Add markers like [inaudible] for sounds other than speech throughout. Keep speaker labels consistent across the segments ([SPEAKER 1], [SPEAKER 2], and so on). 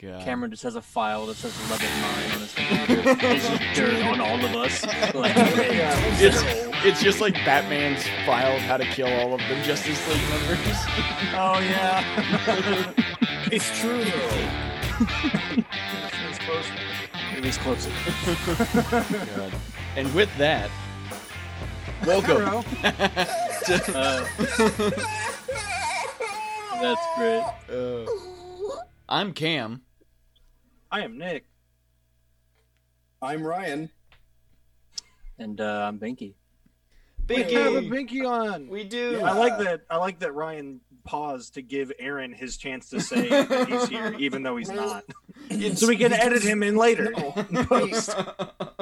[SPEAKER 1] God.
[SPEAKER 2] Cameron just has a file that says level nine on his [laughs] computer. There's just dirt on all of us. [laughs] Like,
[SPEAKER 1] It's it's just like Batman's file of how to kill all of the Justice League members.
[SPEAKER 3] Oh yeah. [laughs]
[SPEAKER 4] It's true though.
[SPEAKER 3] it's close.
[SPEAKER 2] at least close it.
[SPEAKER 1] God. And with that, welcome.
[SPEAKER 2] Uh, that's great.
[SPEAKER 1] Uh, I'm Cam.
[SPEAKER 3] I am Nick.
[SPEAKER 4] I'm Ryan.
[SPEAKER 2] And uh, I'm Binky.
[SPEAKER 3] We have a
[SPEAKER 1] Binky.
[SPEAKER 3] Binky on.
[SPEAKER 1] We do.
[SPEAKER 3] I like that. I like that Ryan paused to give Aaron his chance to say that he's here, [laughs] even though he's not, so we can edit him in later.
[SPEAKER 4] No,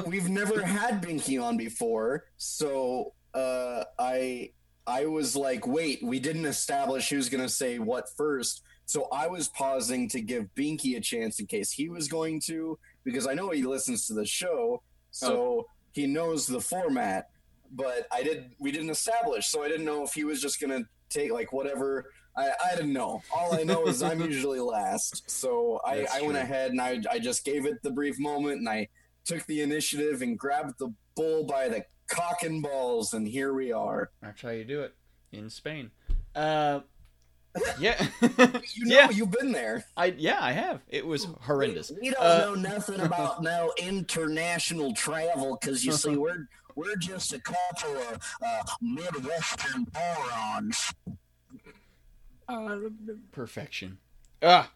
[SPEAKER 4] we've never had Binky on before, so uh, I I was like, wait, we didn't establish who's gonna say what first. So I was pausing to give Binky a chance in case he was going to, because I know he listens to the show, so he knows the format. But I did we didn't establish, so I didn't know if he was just gonna take like whatever. I, I didn't know. All I know is I'm [laughs] usually last. So I, I went ahead and I, I just gave it the brief moment and I took the initiative and grabbed the bull by the cock and balls, and here we are.
[SPEAKER 1] That's how you do it in Spain. Uh, [laughs] yeah,
[SPEAKER 4] You know,
[SPEAKER 1] Yeah.
[SPEAKER 4] you've been there.
[SPEAKER 1] I yeah I have. It was horrendous.
[SPEAKER 4] We don't
[SPEAKER 1] Uh,
[SPEAKER 4] know nothing about no international travel because you see, we're we're just a couple of uh, midwestern morons.
[SPEAKER 1] Perfection. Ah,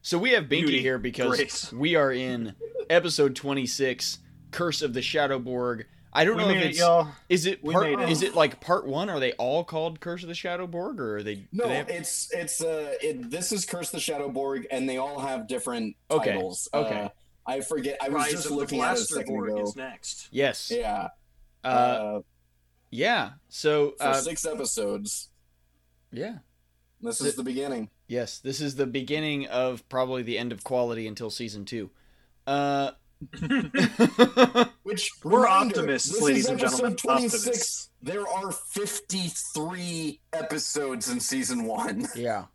[SPEAKER 1] so we have Binky
[SPEAKER 3] Beauty,
[SPEAKER 1] here because
[SPEAKER 3] grace.
[SPEAKER 1] we are in episode twenty six, Curse of the Shadowborg. I don't
[SPEAKER 3] We
[SPEAKER 1] know if
[SPEAKER 3] made it,
[SPEAKER 1] it's
[SPEAKER 3] y'all.
[SPEAKER 1] is it part
[SPEAKER 3] made it.
[SPEAKER 1] is it like part one? Are they all called Curse of the Shadow Borg, or are they?
[SPEAKER 4] No,
[SPEAKER 1] they have-
[SPEAKER 4] it's it's uh, it, this is Curse the Shadow Borg, and they all have different
[SPEAKER 1] Okay,
[SPEAKER 4] titles.
[SPEAKER 1] okay.
[SPEAKER 4] Uh, I forget. I was
[SPEAKER 3] Rise
[SPEAKER 4] just
[SPEAKER 3] of the
[SPEAKER 4] looking at it a
[SPEAKER 3] Blaster
[SPEAKER 4] second
[SPEAKER 3] Borg
[SPEAKER 4] ago.
[SPEAKER 3] is next.
[SPEAKER 1] yes.
[SPEAKER 4] Yeah.
[SPEAKER 1] Uh,
[SPEAKER 4] Uh,
[SPEAKER 1] yeah. So
[SPEAKER 4] for
[SPEAKER 1] uh,
[SPEAKER 4] six episodes.
[SPEAKER 1] yeah.
[SPEAKER 4] This
[SPEAKER 1] The-
[SPEAKER 4] is the beginning.
[SPEAKER 1] Yes, this is the beginning of probably the end of quality until season two. Uh, [laughs]
[SPEAKER 4] Which
[SPEAKER 3] We're optimists,
[SPEAKER 4] this
[SPEAKER 3] ladies
[SPEAKER 4] is
[SPEAKER 3] and gentlemen,
[SPEAKER 4] 26.
[SPEAKER 3] optimists.
[SPEAKER 4] There are 53 episodes in season one.
[SPEAKER 1] yeah,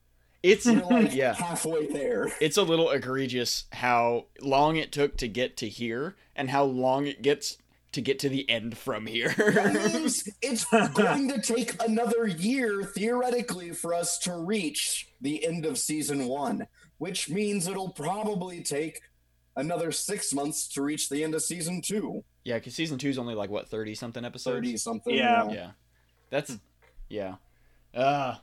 [SPEAKER 1] it's
[SPEAKER 4] like [laughs]
[SPEAKER 1] yeah,
[SPEAKER 4] halfway there.
[SPEAKER 1] it's a little egregious how long it took to get to here and how long it gets to get to the end from
[SPEAKER 4] That
[SPEAKER 1] here.
[SPEAKER 4] means [laughs] it's going to take another year, theoretically, for us to reach the end of season one, which means it'll probably take another six months to reach the end of season two.
[SPEAKER 1] yeah, because season two is only like what thirty something episodes.
[SPEAKER 4] 30 something.
[SPEAKER 3] Yeah.
[SPEAKER 1] Yeah, that's yeah. Uh,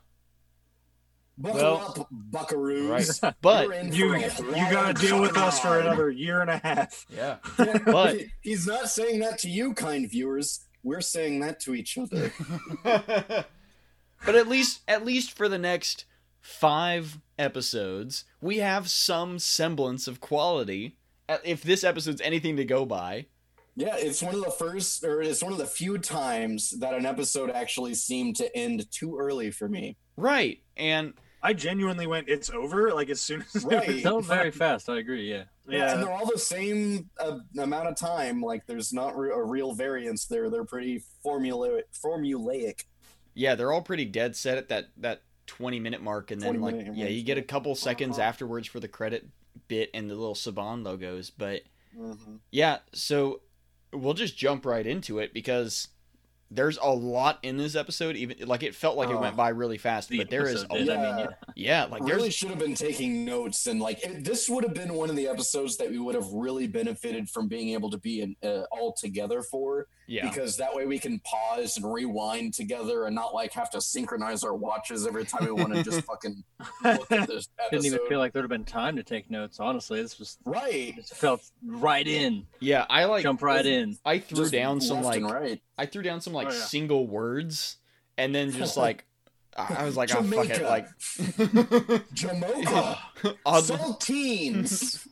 [SPEAKER 4] Buckle
[SPEAKER 1] Well,
[SPEAKER 4] up, buckaroos.
[SPEAKER 1] right, [laughs] but
[SPEAKER 4] You're
[SPEAKER 3] You
[SPEAKER 4] for a
[SPEAKER 3] you gotta deal with us for another year and a half. [laughs] [laughs]
[SPEAKER 1] yeah, but
[SPEAKER 4] He- he's not saying that to you, kind viewers. We're saying that to each other.
[SPEAKER 1] but at least at least for the next five episodes we have some semblance of quality if this episode's anything to go by
[SPEAKER 4] Yeah, it's one of the first, or it's one of the few times that an episode actually seemed to end too early for me.
[SPEAKER 1] right and
[SPEAKER 3] I genuinely went, "It's over!" Like as soon as
[SPEAKER 4] Right.
[SPEAKER 3] it
[SPEAKER 2] That
[SPEAKER 3] was
[SPEAKER 2] was very fast. I agree. Yeah.
[SPEAKER 4] Yeah, and they're all the same uh, amount of time. Like, there's not re- a real variance there. They're pretty formula formulaic.
[SPEAKER 1] yeah they're all pretty dead set at that that 20 minute mark and then like yeah you get a couple seconds
[SPEAKER 4] Uh-huh.
[SPEAKER 1] afterwards for the credit bit and the little saban logos but
[SPEAKER 4] Mhm.
[SPEAKER 1] yeah so we'll just jump right into it because there's a lot in this episode even like it felt like it
[SPEAKER 4] Oh.
[SPEAKER 1] went by really fast
[SPEAKER 2] The
[SPEAKER 1] but there is a
[SPEAKER 2] did, I mean,
[SPEAKER 4] Yeah.
[SPEAKER 2] yeah.
[SPEAKER 1] yeah like
[SPEAKER 4] really should have been taking notes and like it, this would have been one of the episodes that we would have really benefited from being able to be in, uh, all together for
[SPEAKER 1] yeah
[SPEAKER 4] because that way we can pause and rewind together and not like have to synchronize our watches every time we want to just [laughs] fucking look at this episode. [laughs]
[SPEAKER 2] Didn't even feel like there'd have been time to take notes. Honestly, this was
[SPEAKER 4] right.
[SPEAKER 2] this felt right in.
[SPEAKER 1] yeah i like
[SPEAKER 2] Jump right in.
[SPEAKER 1] i threw
[SPEAKER 4] Just
[SPEAKER 1] down some like
[SPEAKER 4] right.
[SPEAKER 1] i threw down some like
[SPEAKER 3] Oh, yeah.
[SPEAKER 1] single words and then just like [laughs] i I was like oh fuck it like
[SPEAKER 4] Jamaica,
[SPEAKER 1] Odd-
[SPEAKER 4] saltines.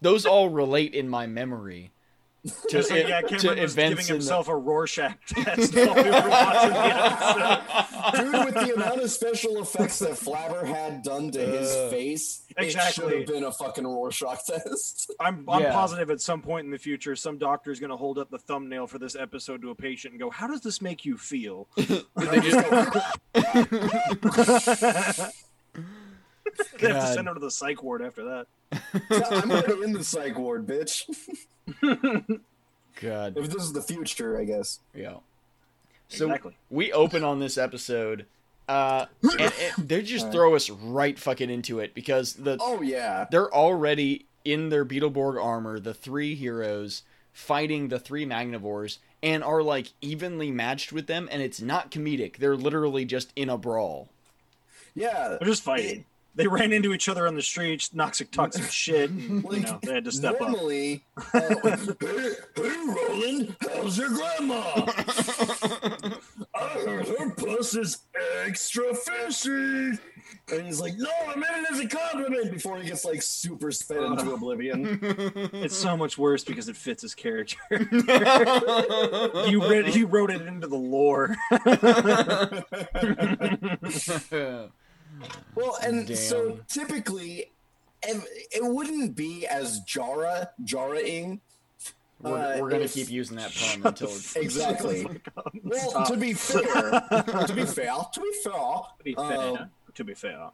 [SPEAKER 1] those all relate in my memory to,
[SPEAKER 3] Just like, yeah,
[SPEAKER 1] to
[SPEAKER 3] Cameron was giving
[SPEAKER 1] in the-
[SPEAKER 3] himself a Rorschach [laughs] test while we were watching the episode.
[SPEAKER 4] Dude, with the amount of special effects that Flabber had done to his
[SPEAKER 1] Uh,
[SPEAKER 4] face, it should have been a fucking Rorschach test.
[SPEAKER 3] I'm, I'm
[SPEAKER 1] Yeah.
[SPEAKER 3] positive at some point in the future, some doctor is going to hold up the thumbnail for this episode to a patient and go, "How does this make you feel?" [laughs] [laughs] [laughs]
[SPEAKER 1] they
[SPEAKER 3] have to send her to the psych ward after that.
[SPEAKER 4] I'm already in the psych ward, bitch.
[SPEAKER 1] God.
[SPEAKER 4] If this is the future, I guess.
[SPEAKER 1] Yeah. So
[SPEAKER 3] exactly.
[SPEAKER 1] we open on this episode, uh, and, and they just
[SPEAKER 4] Alright.
[SPEAKER 1] throw us right fucking into it because the
[SPEAKER 4] Oh yeah.
[SPEAKER 1] they're already in their Beetleborg armor, the three heroes fighting the three Magnivores, and are like evenly matched with them, and it's not comedic. They're literally just in a brawl.
[SPEAKER 4] Yeah.
[SPEAKER 3] They're just fighting. They ran into each other on the street, toxic, toxic [laughs] shit. and, you know, they had to step up.
[SPEAKER 4] Normally, uh, hey, hey, Roland, how's your grandma? I heard her puss is extra fishy. And he's like, no, I meant it as a compliment before he gets like super sped into [laughs] oblivion.
[SPEAKER 3] It's so much worse because it fits his character. [laughs] you read, you wrote it into the lore.
[SPEAKER 4] Well, and so typically, ev- it wouldn't be as Jara, Jara-ing.
[SPEAKER 1] we're,
[SPEAKER 4] Uh,
[SPEAKER 1] we're gonna
[SPEAKER 4] if-
[SPEAKER 1] keep using that [laughs] pun until it's
[SPEAKER 4] Exactly. [laughs] Well,
[SPEAKER 3] Stop.
[SPEAKER 4] to be fair, to be [laughs] fair, to be fair,
[SPEAKER 3] To be fair,
[SPEAKER 4] uh,
[SPEAKER 3] to be fair.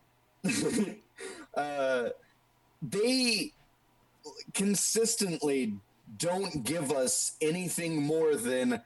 [SPEAKER 4] uh, they consistently don't give us anything more than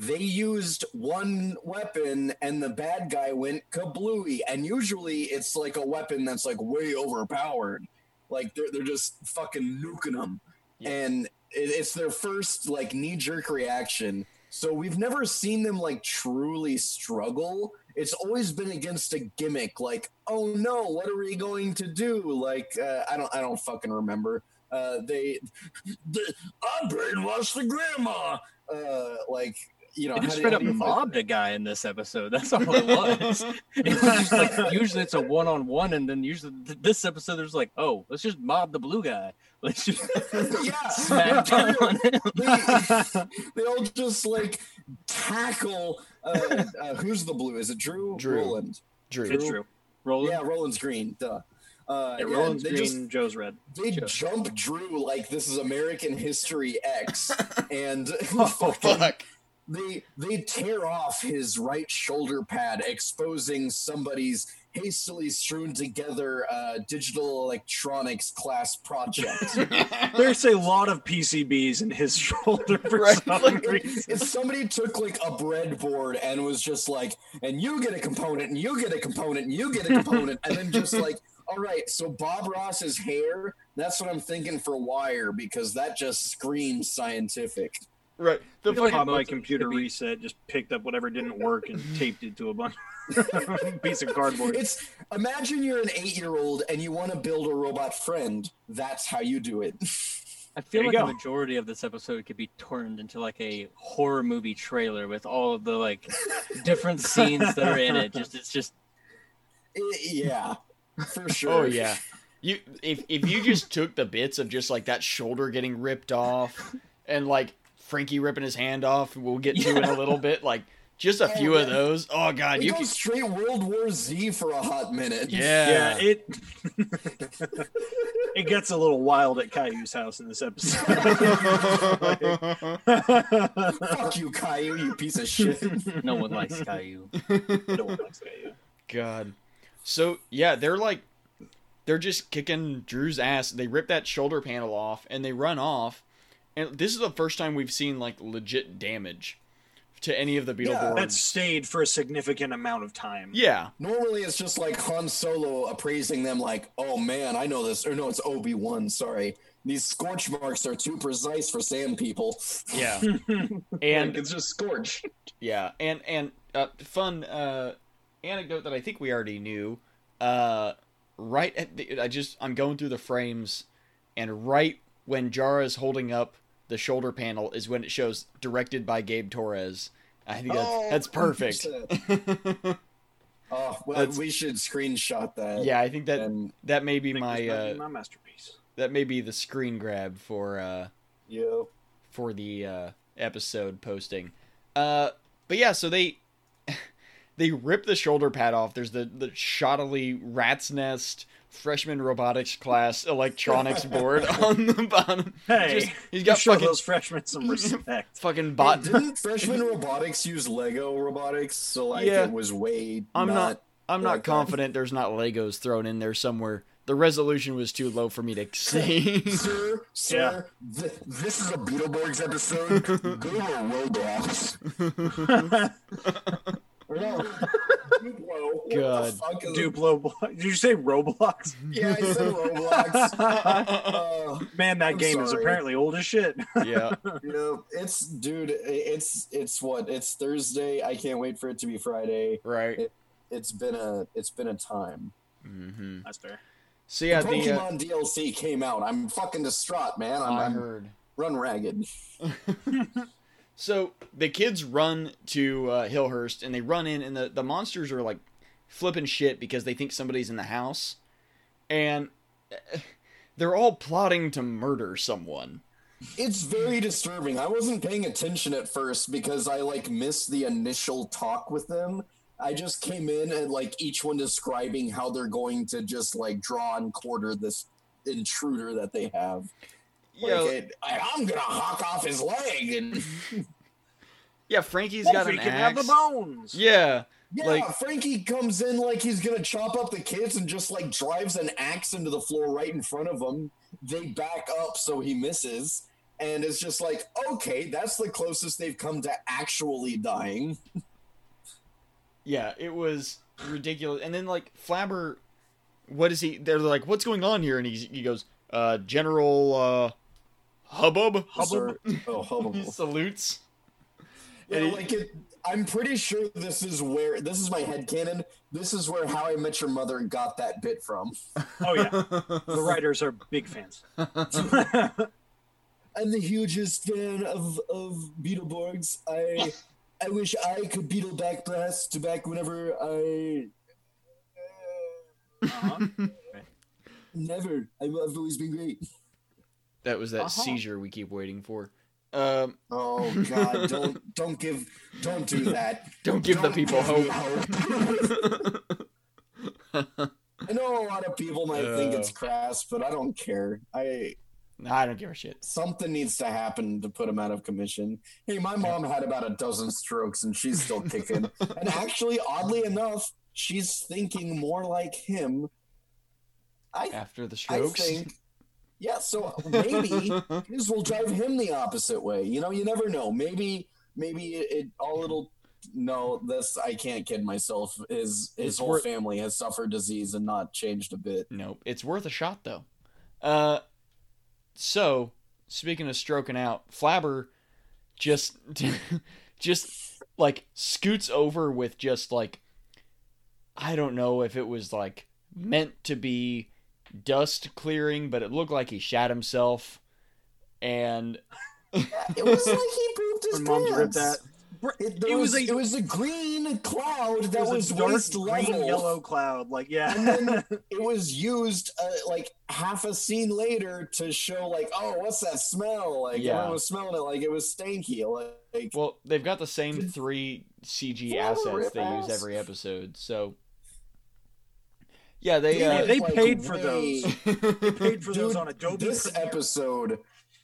[SPEAKER 4] they used one weapon and the bad guy went kablooey. And usually it's like a weapon that's like way overpowered. Like they're, they're just fucking nuking them.
[SPEAKER 1] Yeah.
[SPEAKER 4] And it, it's their first like knee jerk reaction. So we've never seen them like truly struggle. It's always been against a gimmick, like, oh no, what are we going to do? Like, uh, I don't, I don't fucking remember. Uh, they, [laughs] the, I brainwashed the grandma. Uh, like, you know,
[SPEAKER 2] They just
[SPEAKER 4] how
[SPEAKER 2] straight up
[SPEAKER 4] do you fight
[SPEAKER 2] mobbed a guy in this episode. That's all it was. [laughs] it was just like usually it's a one on one, and then usually th- this episode there's like, oh, let's just mob the blue guy. Let's just [laughs]
[SPEAKER 4] Yeah.
[SPEAKER 2] smack [laughs] down on him.
[SPEAKER 4] they, they all just like tackle. Uh, uh, who's the blue? Is it Drew?
[SPEAKER 1] Drew.
[SPEAKER 4] Roland.
[SPEAKER 1] Drew.
[SPEAKER 3] It's true.
[SPEAKER 2] Roland.
[SPEAKER 4] Yeah, Roland's green. Duh. Uh,
[SPEAKER 3] Yeah,
[SPEAKER 4] yeah,
[SPEAKER 3] Roland's green,
[SPEAKER 4] just
[SPEAKER 3] Jo's red.
[SPEAKER 4] they
[SPEAKER 2] Sure.
[SPEAKER 4] jump Drew like this is American History X, and
[SPEAKER 1] Oh
[SPEAKER 4] fucking-
[SPEAKER 1] fuck!
[SPEAKER 4] They they tear off his right shoulder pad, exposing somebody's hastily strewn together uh, digital electronics class project. [laughs]
[SPEAKER 3] There's a lot of PCBs in his [laughs] shoulder for
[SPEAKER 1] Right,
[SPEAKER 3] some
[SPEAKER 1] like,
[SPEAKER 3] reason.
[SPEAKER 4] if somebody took like a breadboard and was just like, and you get a component, and you get a component, and you get a component, and then just like, [laughs] all right, so Bob Ross's hair, that's what I'm thinking for wire because that just screams scientific.
[SPEAKER 1] Right. The
[SPEAKER 2] I feel like
[SPEAKER 3] Pop my computer
[SPEAKER 2] be-
[SPEAKER 3] reset, just picked up whatever didn't work and taped it to a bunch [laughs] piece of cardboard.
[SPEAKER 4] It's imagine you're an eight year old and you want to build a robot friend. That's how you do it. [laughs]
[SPEAKER 2] I feel like
[SPEAKER 3] go.
[SPEAKER 2] the majority of this episode could be turned into like a horror movie trailer with all of the like [laughs] different scenes that are in it. Just it's just
[SPEAKER 4] I- yeah, for sure.
[SPEAKER 1] Oh yeah. You if if you just took the bits of just like that shoulder getting ripped off and like Frankie ripping his hand off, we'll get to in a little bit, like just a
[SPEAKER 4] Oh,
[SPEAKER 1] few of those. Oh god,
[SPEAKER 4] We
[SPEAKER 1] you
[SPEAKER 4] go
[SPEAKER 1] can
[SPEAKER 4] straight World War Z for a hot minute.
[SPEAKER 1] Yeah.
[SPEAKER 3] yeah, it [laughs] [laughs] it gets a little wild at Caillou's house in this episode. [laughs]
[SPEAKER 4] Fuck you, Caillou, you piece of shit.
[SPEAKER 2] no one likes Caillou.
[SPEAKER 3] no one likes Caillou.
[SPEAKER 1] God. So yeah, they're like they're just kicking Drew's ass. They rip that shoulder panel off and they run off. And this is the first time we've seen like legit damage to any of the Beetleborgs.
[SPEAKER 3] That stayed for a significant amount of time.
[SPEAKER 1] yeah.
[SPEAKER 4] Normally, it's just like Han Solo appraising them, like, "Oh man, I know this." Or no, it's Obi Wan. Sorry, these scorch marks are too precise for sand people.
[SPEAKER 1] Yeah.
[SPEAKER 4] And [laughs]
[SPEAKER 1] And
[SPEAKER 4] it's just scorch.
[SPEAKER 1] Yeah, and and uh, fun uh, anecdote that I think we already knew. Uh, right at the, I just I'm going through the frames, and right when Jara is holding up the shoulder panel is when it shows directed by Gabe Torres. I think that's,
[SPEAKER 4] Oh,
[SPEAKER 1] that's perfect. [laughs]
[SPEAKER 4] Oh well,
[SPEAKER 1] That's-
[SPEAKER 4] we should screenshot that.
[SPEAKER 1] yeah, I think that
[SPEAKER 4] And
[SPEAKER 1] that may be my
[SPEAKER 3] this might be
[SPEAKER 1] uh,
[SPEAKER 3] my masterpiece.
[SPEAKER 1] that may be the screen grab for uh,
[SPEAKER 4] yeah.
[SPEAKER 1] for the uh, episode posting. Uh, but yeah, so they [laughs] they rip the shoulder pad off. There's the the shoddily rat's nest freshman robotics class electronics board [laughs] on the bottom.
[SPEAKER 3] Hey,
[SPEAKER 1] Just- he's got
[SPEAKER 3] show
[SPEAKER 1] fucking
[SPEAKER 3] those freshmen some [laughs] respect.
[SPEAKER 1] fucking
[SPEAKER 4] But
[SPEAKER 1] bot.
[SPEAKER 4] didn't freshman robotics use Lego robotics? So like
[SPEAKER 1] Yeah.
[SPEAKER 4] it was way
[SPEAKER 1] I'm
[SPEAKER 4] not.
[SPEAKER 1] not- I'm not
[SPEAKER 4] Like that.
[SPEAKER 1] confident there's not Legos thrown in there somewhere. The resolution was too low for me to see.
[SPEAKER 4] Sir, sir, th- this is a Beetleborgs episode. [laughs] Go to Roblox. Or no, [laughs] Duplo. What the
[SPEAKER 1] God.
[SPEAKER 4] fuck is?
[SPEAKER 3] Duplo. Blo- Did you say Roblox? [laughs]
[SPEAKER 4] Yeah, I said Roblox. [laughs] Uh,
[SPEAKER 3] Man, that
[SPEAKER 4] I'm
[SPEAKER 3] game is apparently old as shit.
[SPEAKER 1] yeah.
[SPEAKER 4] you know, it's dude. It's it's what? It's Thursday. I can't wait for it to be Friday.
[SPEAKER 1] Right.
[SPEAKER 4] It's been a it's been a time.
[SPEAKER 1] hmm
[SPEAKER 3] That's fair.
[SPEAKER 1] So yeah, the uh,
[SPEAKER 4] Pokemon DLC came out. I'm fucking distraught, man. I'm,
[SPEAKER 1] I
[SPEAKER 4] I'm
[SPEAKER 1] heard.
[SPEAKER 4] run ragged.
[SPEAKER 1] So the kids run to uh, Hillhurst and they run in, and the, the monsters are like flipping shit because they think somebody's in the house, and [sighs] they're all plotting to murder someone.
[SPEAKER 4] It's very disturbing. I wasn't paying attention at first because I like missed the initial talk with them. I just came in and like each one describing how they're going to just like draw and quarter this intruder that they have. Like, I, I'm gonna hawk off his leg and [laughs]
[SPEAKER 1] yeah. Frankie's got
[SPEAKER 3] Wolfie
[SPEAKER 1] an
[SPEAKER 3] can have the
[SPEAKER 1] axe.
[SPEAKER 3] bones.
[SPEAKER 1] Yeah,
[SPEAKER 4] yeah,
[SPEAKER 1] Like-
[SPEAKER 4] Frankie comes in like he's gonna chop up the kids and just like drives an axe into the floor right in front of them. They back up so he misses, and it's just like, okay, that's the closest they've come to actually dying. [laughs]
[SPEAKER 1] yeah. It was ridiculous. And then like Flabber, what is he? They're like, what's going on here? And he he goes, uh, General uh, Hubbub.
[SPEAKER 4] Sir- oh, [laughs] hubbub.
[SPEAKER 1] He salutes.
[SPEAKER 4] Yeah,
[SPEAKER 1] And he-
[SPEAKER 4] like it, I'm pretty sure this is where this is my head headcanon. This is where How I Met Your Mother got that bit from.
[SPEAKER 3] Oh yeah, the writers are big fans. [laughs]
[SPEAKER 4] I'm the hugest fan of of Beetleborgs. I I wish I could Beetle back blast to back whenever I.
[SPEAKER 3] Uh-huh. [laughs]
[SPEAKER 4] Never. I've, I've always been great.
[SPEAKER 1] That was that
[SPEAKER 3] Uh-huh.
[SPEAKER 1] seizure we keep waiting for. Um,
[SPEAKER 4] Oh God! [laughs] don't don't give don't do that.
[SPEAKER 1] don't give the
[SPEAKER 4] Don't
[SPEAKER 1] people
[SPEAKER 4] give
[SPEAKER 1] hope.
[SPEAKER 4] hope. I know a lot of people might think
[SPEAKER 1] Uh.
[SPEAKER 4] it's crass, but I don't care. I
[SPEAKER 1] Nah, I don't give a shit.
[SPEAKER 4] something needs to happen to put him out of commission. Hey, my mom had about a dozen strokes and she's still kicking. [laughs] and actually, oddly enough, she's thinking more like him. I
[SPEAKER 1] After the
[SPEAKER 4] I
[SPEAKER 1] strokes.
[SPEAKER 4] think. Yeah, so maybe [laughs] this will drive him the opposite way. You know, you never know. Maybe maybe it, it all it'll no, this I can't kid myself. His his
[SPEAKER 1] It's
[SPEAKER 4] whole
[SPEAKER 1] worth-
[SPEAKER 4] family has suffered disease and not changed a bit.
[SPEAKER 1] Nope. It's worth a shot though. Uh so speaking of stroking out, Flabber just [laughs] just like scoots over with just like I don't know if it was like meant to be dust clearing, but it looked like he shat himself and [laughs]
[SPEAKER 4] It was like he pooped his
[SPEAKER 3] When
[SPEAKER 4] pants.
[SPEAKER 3] that.
[SPEAKER 4] It,
[SPEAKER 3] It
[SPEAKER 4] was,
[SPEAKER 3] was a-
[SPEAKER 4] it was a green cloud that
[SPEAKER 3] It was,
[SPEAKER 4] was,
[SPEAKER 3] a dark
[SPEAKER 4] waist
[SPEAKER 3] green
[SPEAKER 4] level.
[SPEAKER 3] yellow cloud. Like yeah,
[SPEAKER 4] and then [laughs] it was used uh, like half a scene later to show like, oh, what's that smell? Like
[SPEAKER 1] Yeah.
[SPEAKER 4] everyone was smelling it like it was stanky. Like
[SPEAKER 1] well, they've got the same three CG assets they use every episode. So yeah, they
[SPEAKER 4] Dude,
[SPEAKER 1] uh,
[SPEAKER 3] they
[SPEAKER 4] like,
[SPEAKER 3] paid for
[SPEAKER 4] way-
[SPEAKER 3] those. They paid for those
[SPEAKER 4] Dude,
[SPEAKER 3] on Adobe.
[SPEAKER 4] This
[SPEAKER 3] Premiere.
[SPEAKER 4] episode,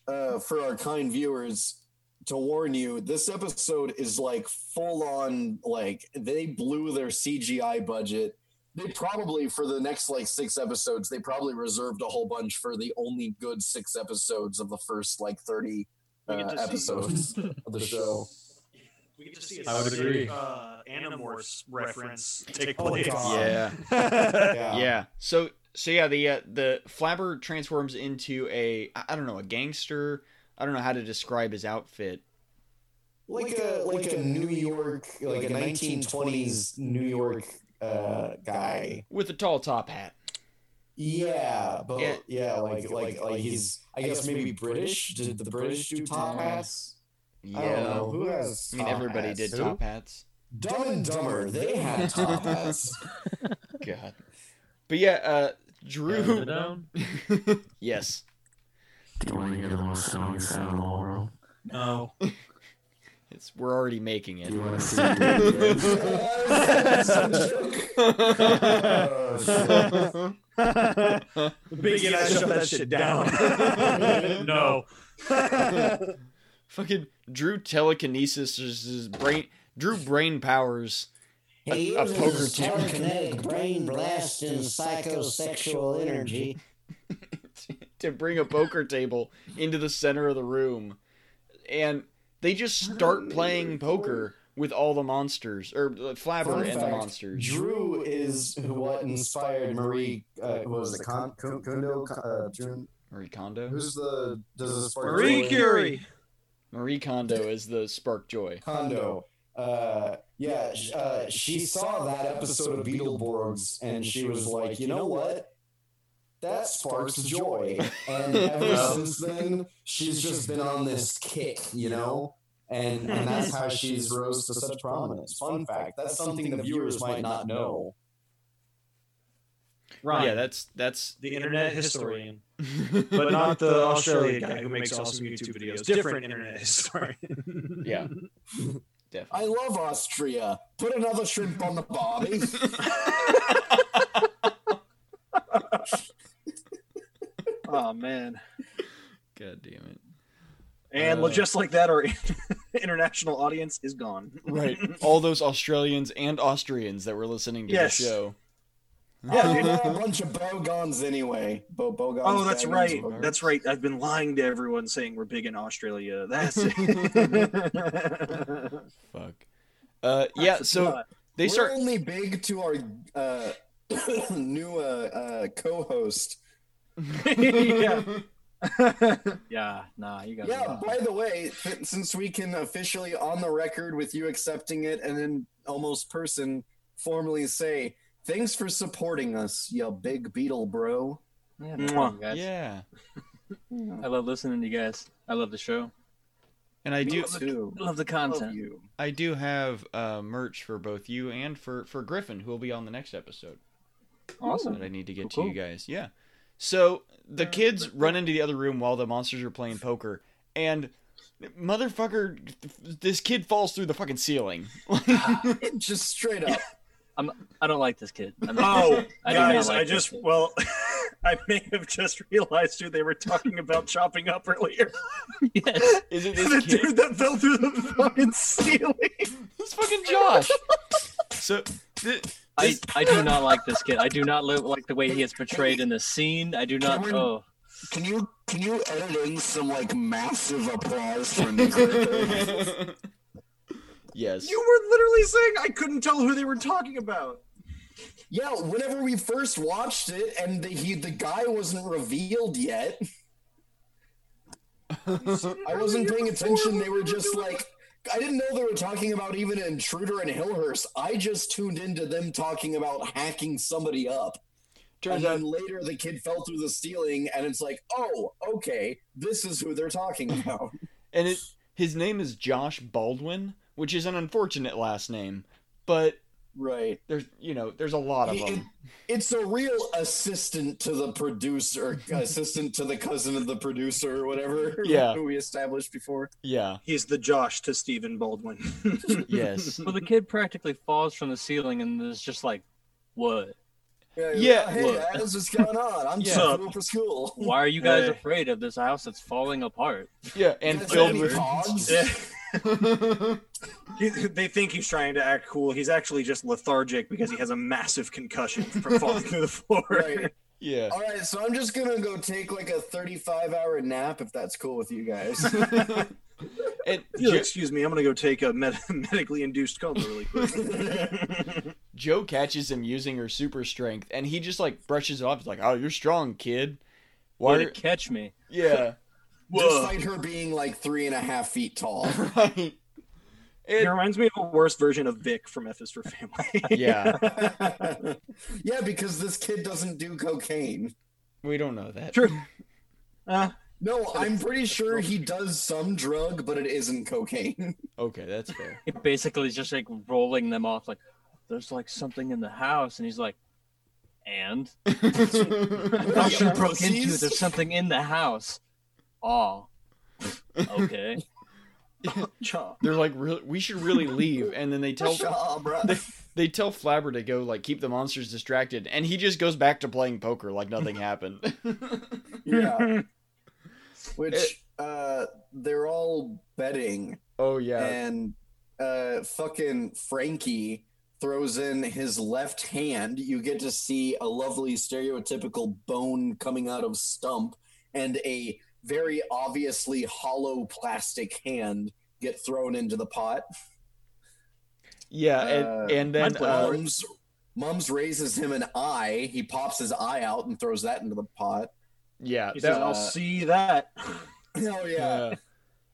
[SPEAKER 4] uh, for our kind viewers, to warn you, this episode is like full on. Like they blew their CGI budget. They probably for the next like six episodes, they probably reserved a whole bunch for the only good six episodes of the first like thirty uh,
[SPEAKER 3] get to see-
[SPEAKER 4] episodes of the [laughs] show.
[SPEAKER 3] We get to see a
[SPEAKER 5] I would agree.
[SPEAKER 3] Uh, Animorphs reference take place.
[SPEAKER 1] yeah. [laughs]
[SPEAKER 5] Yeah.
[SPEAKER 1] Yeah. So so yeah, the uh, the Flabber transforms into a I don't know a gangster. I don't know how to describe his outfit.
[SPEAKER 5] like a like a New York like a 1920s New York uh guy.
[SPEAKER 1] with a tall top hat.
[SPEAKER 5] Yeah, but
[SPEAKER 1] Yeah.
[SPEAKER 5] yeah, like like like he's I guess maybe British. Did the British do top hats? I don't. Who has
[SPEAKER 1] I mean,
[SPEAKER 5] top
[SPEAKER 1] everybody
[SPEAKER 5] hats?
[SPEAKER 1] did
[SPEAKER 5] Who?
[SPEAKER 1] top hats.
[SPEAKER 5] Dumb and Dumber, they had [laughs] top hats.
[SPEAKER 1] God. But yeah, uh, Drew.
[SPEAKER 2] Down. [laughs]
[SPEAKER 1] yes.
[SPEAKER 6] Do you want to hear the most annoying sound in the world?
[SPEAKER 3] No. [laughs]
[SPEAKER 1] It's we're already making it.
[SPEAKER 6] Do you want to see it?
[SPEAKER 3] The big and I shut that shit down. no.
[SPEAKER 1] Fucking Drew telekinesis is his brain. Drew brain powers
[SPEAKER 5] He
[SPEAKER 1] a poker
[SPEAKER 5] his
[SPEAKER 1] table.
[SPEAKER 5] telekinetic brain blast and psychosexual energy. [laughs]
[SPEAKER 1] to bring a poker table into the center of the room. And they just start playing poker with all the monsters, or uh, Flabber
[SPEAKER 5] Fun
[SPEAKER 1] and the
[SPEAKER 5] fact,
[SPEAKER 1] monsters.
[SPEAKER 5] Drew is what inspired Marie. Uh, what was it? Con- Con- Kondo? Uh, Jun-
[SPEAKER 1] Marie Kondo?
[SPEAKER 5] who's the does the spark
[SPEAKER 3] Marie
[SPEAKER 5] joy?
[SPEAKER 3] Curie.
[SPEAKER 1] Marie Kondo is the spark joy.
[SPEAKER 5] Kondo. Uh, yeah, uh, she saw that episode of Beetleborgs and she was like, you know what? That sparks joy. [laughs] And ever since then, she's just been on this kick, you know? And, and that's how she's rose to such prominence. Fun fact that's something the viewers might not know.
[SPEAKER 3] Ryan,
[SPEAKER 1] Yeah, that's that's
[SPEAKER 3] the internet historian, [laughs] but not the Australia guy who makes awesome YouTube videos. Different internet historian. [laughs]
[SPEAKER 1] yeah. Definitely.
[SPEAKER 4] I love Austria. Put another shrimp on the barbie. [laughs]
[SPEAKER 3] oh man.
[SPEAKER 1] God damn it.
[SPEAKER 3] And
[SPEAKER 1] Uh,
[SPEAKER 3] just like that, our international audience is gone.
[SPEAKER 1] Right. All those Australians and Austrians that were listening to
[SPEAKER 3] Yes.
[SPEAKER 1] the show.
[SPEAKER 3] Yeah, [laughs] dude.
[SPEAKER 4] a bunch of bogons anyway. Bo- bogons.
[SPEAKER 3] Oh, that's
[SPEAKER 4] bagons,
[SPEAKER 3] right.
[SPEAKER 4] bogons.
[SPEAKER 3] That's right. I've been lying to everyone saying we're big in Australia. [laughs] That's it.
[SPEAKER 1] Fuck. Uh yeah, so they
[SPEAKER 4] We're
[SPEAKER 1] start
[SPEAKER 4] only big to our uh, [coughs] new uh, uh, co-host. [laughs]
[SPEAKER 3] yeah. yeah, nah, you guys.
[SPEAKER 4] Yeah.
[SPEAKER 3] are
[SPEAKER 4] By the way, since we can officially on the record with you accepting it, and then almost person formally say thanks for supporting us, you big beetle bro.
[SPEAKER 2] Yeah, no problem, guys.
[SPEAKER 1] Yeah.
[SPEAKER 2] I love listening to you guys. I love the show.
[SPEAKER 1] And I do
[SPEAKER 4] too.
[SPEAKER 2] I love the
[SPEAKER 4] Love
[SPEAKER 2] content.
[SPEAKER 4] you.
[SPEAKER 1] I do have uh merch for both you and for for Griffin who will be on the next episode.
[SPEAKER 2] Awesome.
[SPEAKER 1] that I need to get
[SPEAKER 2] Cool,
[SPEAKER 1] to you guys. Yeah. So the kids run into the other room while the monsters are playing poker, and motherfucker, this kid falls through the fucking ceiling. [laughs] [laughs]
[SPEAKER 4] Just straight up.
[SPEAKER 2] I'm. I don't like this kid. I'm
[SPEAKER 3] Oh,
[SPEAKER 2] I
[SPEAKER 3] guys,
[SPEAKER 2] like
[SPEAKER 3] I just
[SPEAKER 2] kid.
[SPEAKER 3] well, [laughs] I may have just realized who they were talking about chopping up earlier. [laughs]
[SPEAKER 2] yes.
[SPEAKER 1] Is it [laughs]
[SPEAKER 3] the
[SPEAKER 1] this kid?
[SPEAKER 3] dude that fell through the fucking ceiling.
[SPEAKER 1] It's fucking Josh. So th-
[SPEAKER 2] I, I do not like this kid. I do not li- like the way he is portrayed in the scene. I do not.
[SPEAKER 4] Cameron-
[SPEAKER 2] Oh,
[SPEAKER 4] Can you can you edit in some like massive applause for Nick? Ritter?
[SPEAKER 1] yes.
[SPEAKER 3] You were literally saying I couldn't tell who they were talking about.
[SPEAKER 4] yeah, whenever we first watched it, and the, he the guy wasn't revealed yet. I wasn't paying attention. They were just like, I didn't know they were talking about even an Intruder and Hillhurst. I just tuned into them talking about hacking somebody up.
[SPEAKER 1] Turns
[SPEAKER 4] and
[SPEAKER 1] out
[SPEAKER 4] then later the kid fell through the ceiling, and it's like, oh, okay, this is who they're talking [laughs] about.
[SPEAKER 1] and it his name is Josh Baldwin, which is an unfortunate last name, but
[SPEAKER 4] right.
[SPEAKER 1] there's you know there's a lot of
[SPEAKER 4] He-
[SPEAKER 1] them.
[SPEAKER 4] It's a real assistant to the producer, assistant to the cousin of the producer, or whatever. [laughs]
[SPEAKER 1] Yeah.
[SPEAKER 4] who we established before.
[SPEAKER 1] Yeah.
[SPEAKER 3] He's the Josh to Stephen Baldwin. [laughs] [laughs]
[SPEAKER 1] Yes.
[SPEAKER 2] well, the kid practically falls from the ceiling and is just like, "What?
[SPEAKER 4] Yeah,
[SPEAKER 1] Yeah,
[SPEAKER 4] Hey,
[SPEAKER 2] look.
[SPEAKER 4] guys, what's going on? I'm
[SPEAKER 1] Yeah.
[SPEAKER 4] just yeah. for school.
[SPEAKER 2] Why are you guys
[SPEAKER 3] Hey.
[SPEAKER 2] afraid of this house that's falling apart?"
[SPEAKER 1] Yeah, and filled with
[SPEAKER 4] pogs?
[SPEAKER 3] Yeah. He- they think he's trying to act cool. He's actually just lethargic because he has a massive concussion from [laughs] falling through the floor.
[SPEAKER 4] Right.
[SPEAKER 1] yeah.
[SPEAKER 4] All right, so I'm just gonna go take like a 35 hour nap if that's cool with you guys. [laughs]
[SPEAKER 1] And
[SPEAKER 3] You'll excuse me, I'm gonna go take a med- [laughs] medically induced coma really quick.
[SPEAKER 1] Jo catches him using her super strength, and he just like brushes it off. He's like, "Oh, you're strong, kid."
[SPEAKER 2] Way
[SPEAKER 1] Why?
[SPEAKER 2] to catch me?
[SPEAKER 1] Yeah.
[SPEAKER 4] Despite her being like three and a half feet tall. [laughs]
[SPEAKER 1] Right.
[SPEAKER 3] he
[SPEAKER 1] And,
[SPEAKER 3] reminds me of a worse version of Vic from F is for Family. [laughs]
[SPEAKER 1] yeah, [laughs]
[SPEAKER 4] yeah, because this kid doesn't do cocaine.
[SPEAKER 1] we don't know that.
[SPEAKER 3] True. Uh,
[SPEAKER 4] No, I'm pretty sure he does some drug, but it isn't cocaine.
[SPEAKER 1] Okay, that's fair.
[SPEAKER 2] He basically is just like rolling them off, like, "There's like something in the house," and he's like, "And house you broke into? There's something in the house." Oh, okay. [laughs]
[SPEAKER 3] Chop.
[SPEAKER 1] They're like, "Re- we should really leave, and then they tell
[SPEAKER 4] Shaw, bruh.
[SPEAKER 1] they, they tell Flabber to go like keep the monsters distracted, and he just goes back to playing poker like nothing happened. [laughs]
[SPEAKER 4] Yeah. Which uh they're all betting
[SPEAKER 1] oh yeah,
[SPEAKER 4] and uh fucking Frankie throws in his left hand. You get to see a lovely stereotypical bone coming out of stump and a very obviously hollow plastic hand get thrown into the pot.
[SPEAKER 1] Yeah,
[SPEAKER 4] Uh,
[SPEAKER 1] and, and then uh,
[SPEAKER 4] Mums, Mums raises him an eye. He pops his eye out and throws that into the pot.
[SPEAKER 1] yeah,
[SPEAKER 3] He
[SPEAKER 1] that,
[SPEAKER 3] says, "I'll
[SPEAKER 4] uh,
[SPEAKER 3] see that."
[SPEAKER 4] Hell [laughs] yeah!
[SPEAKER 1] uh,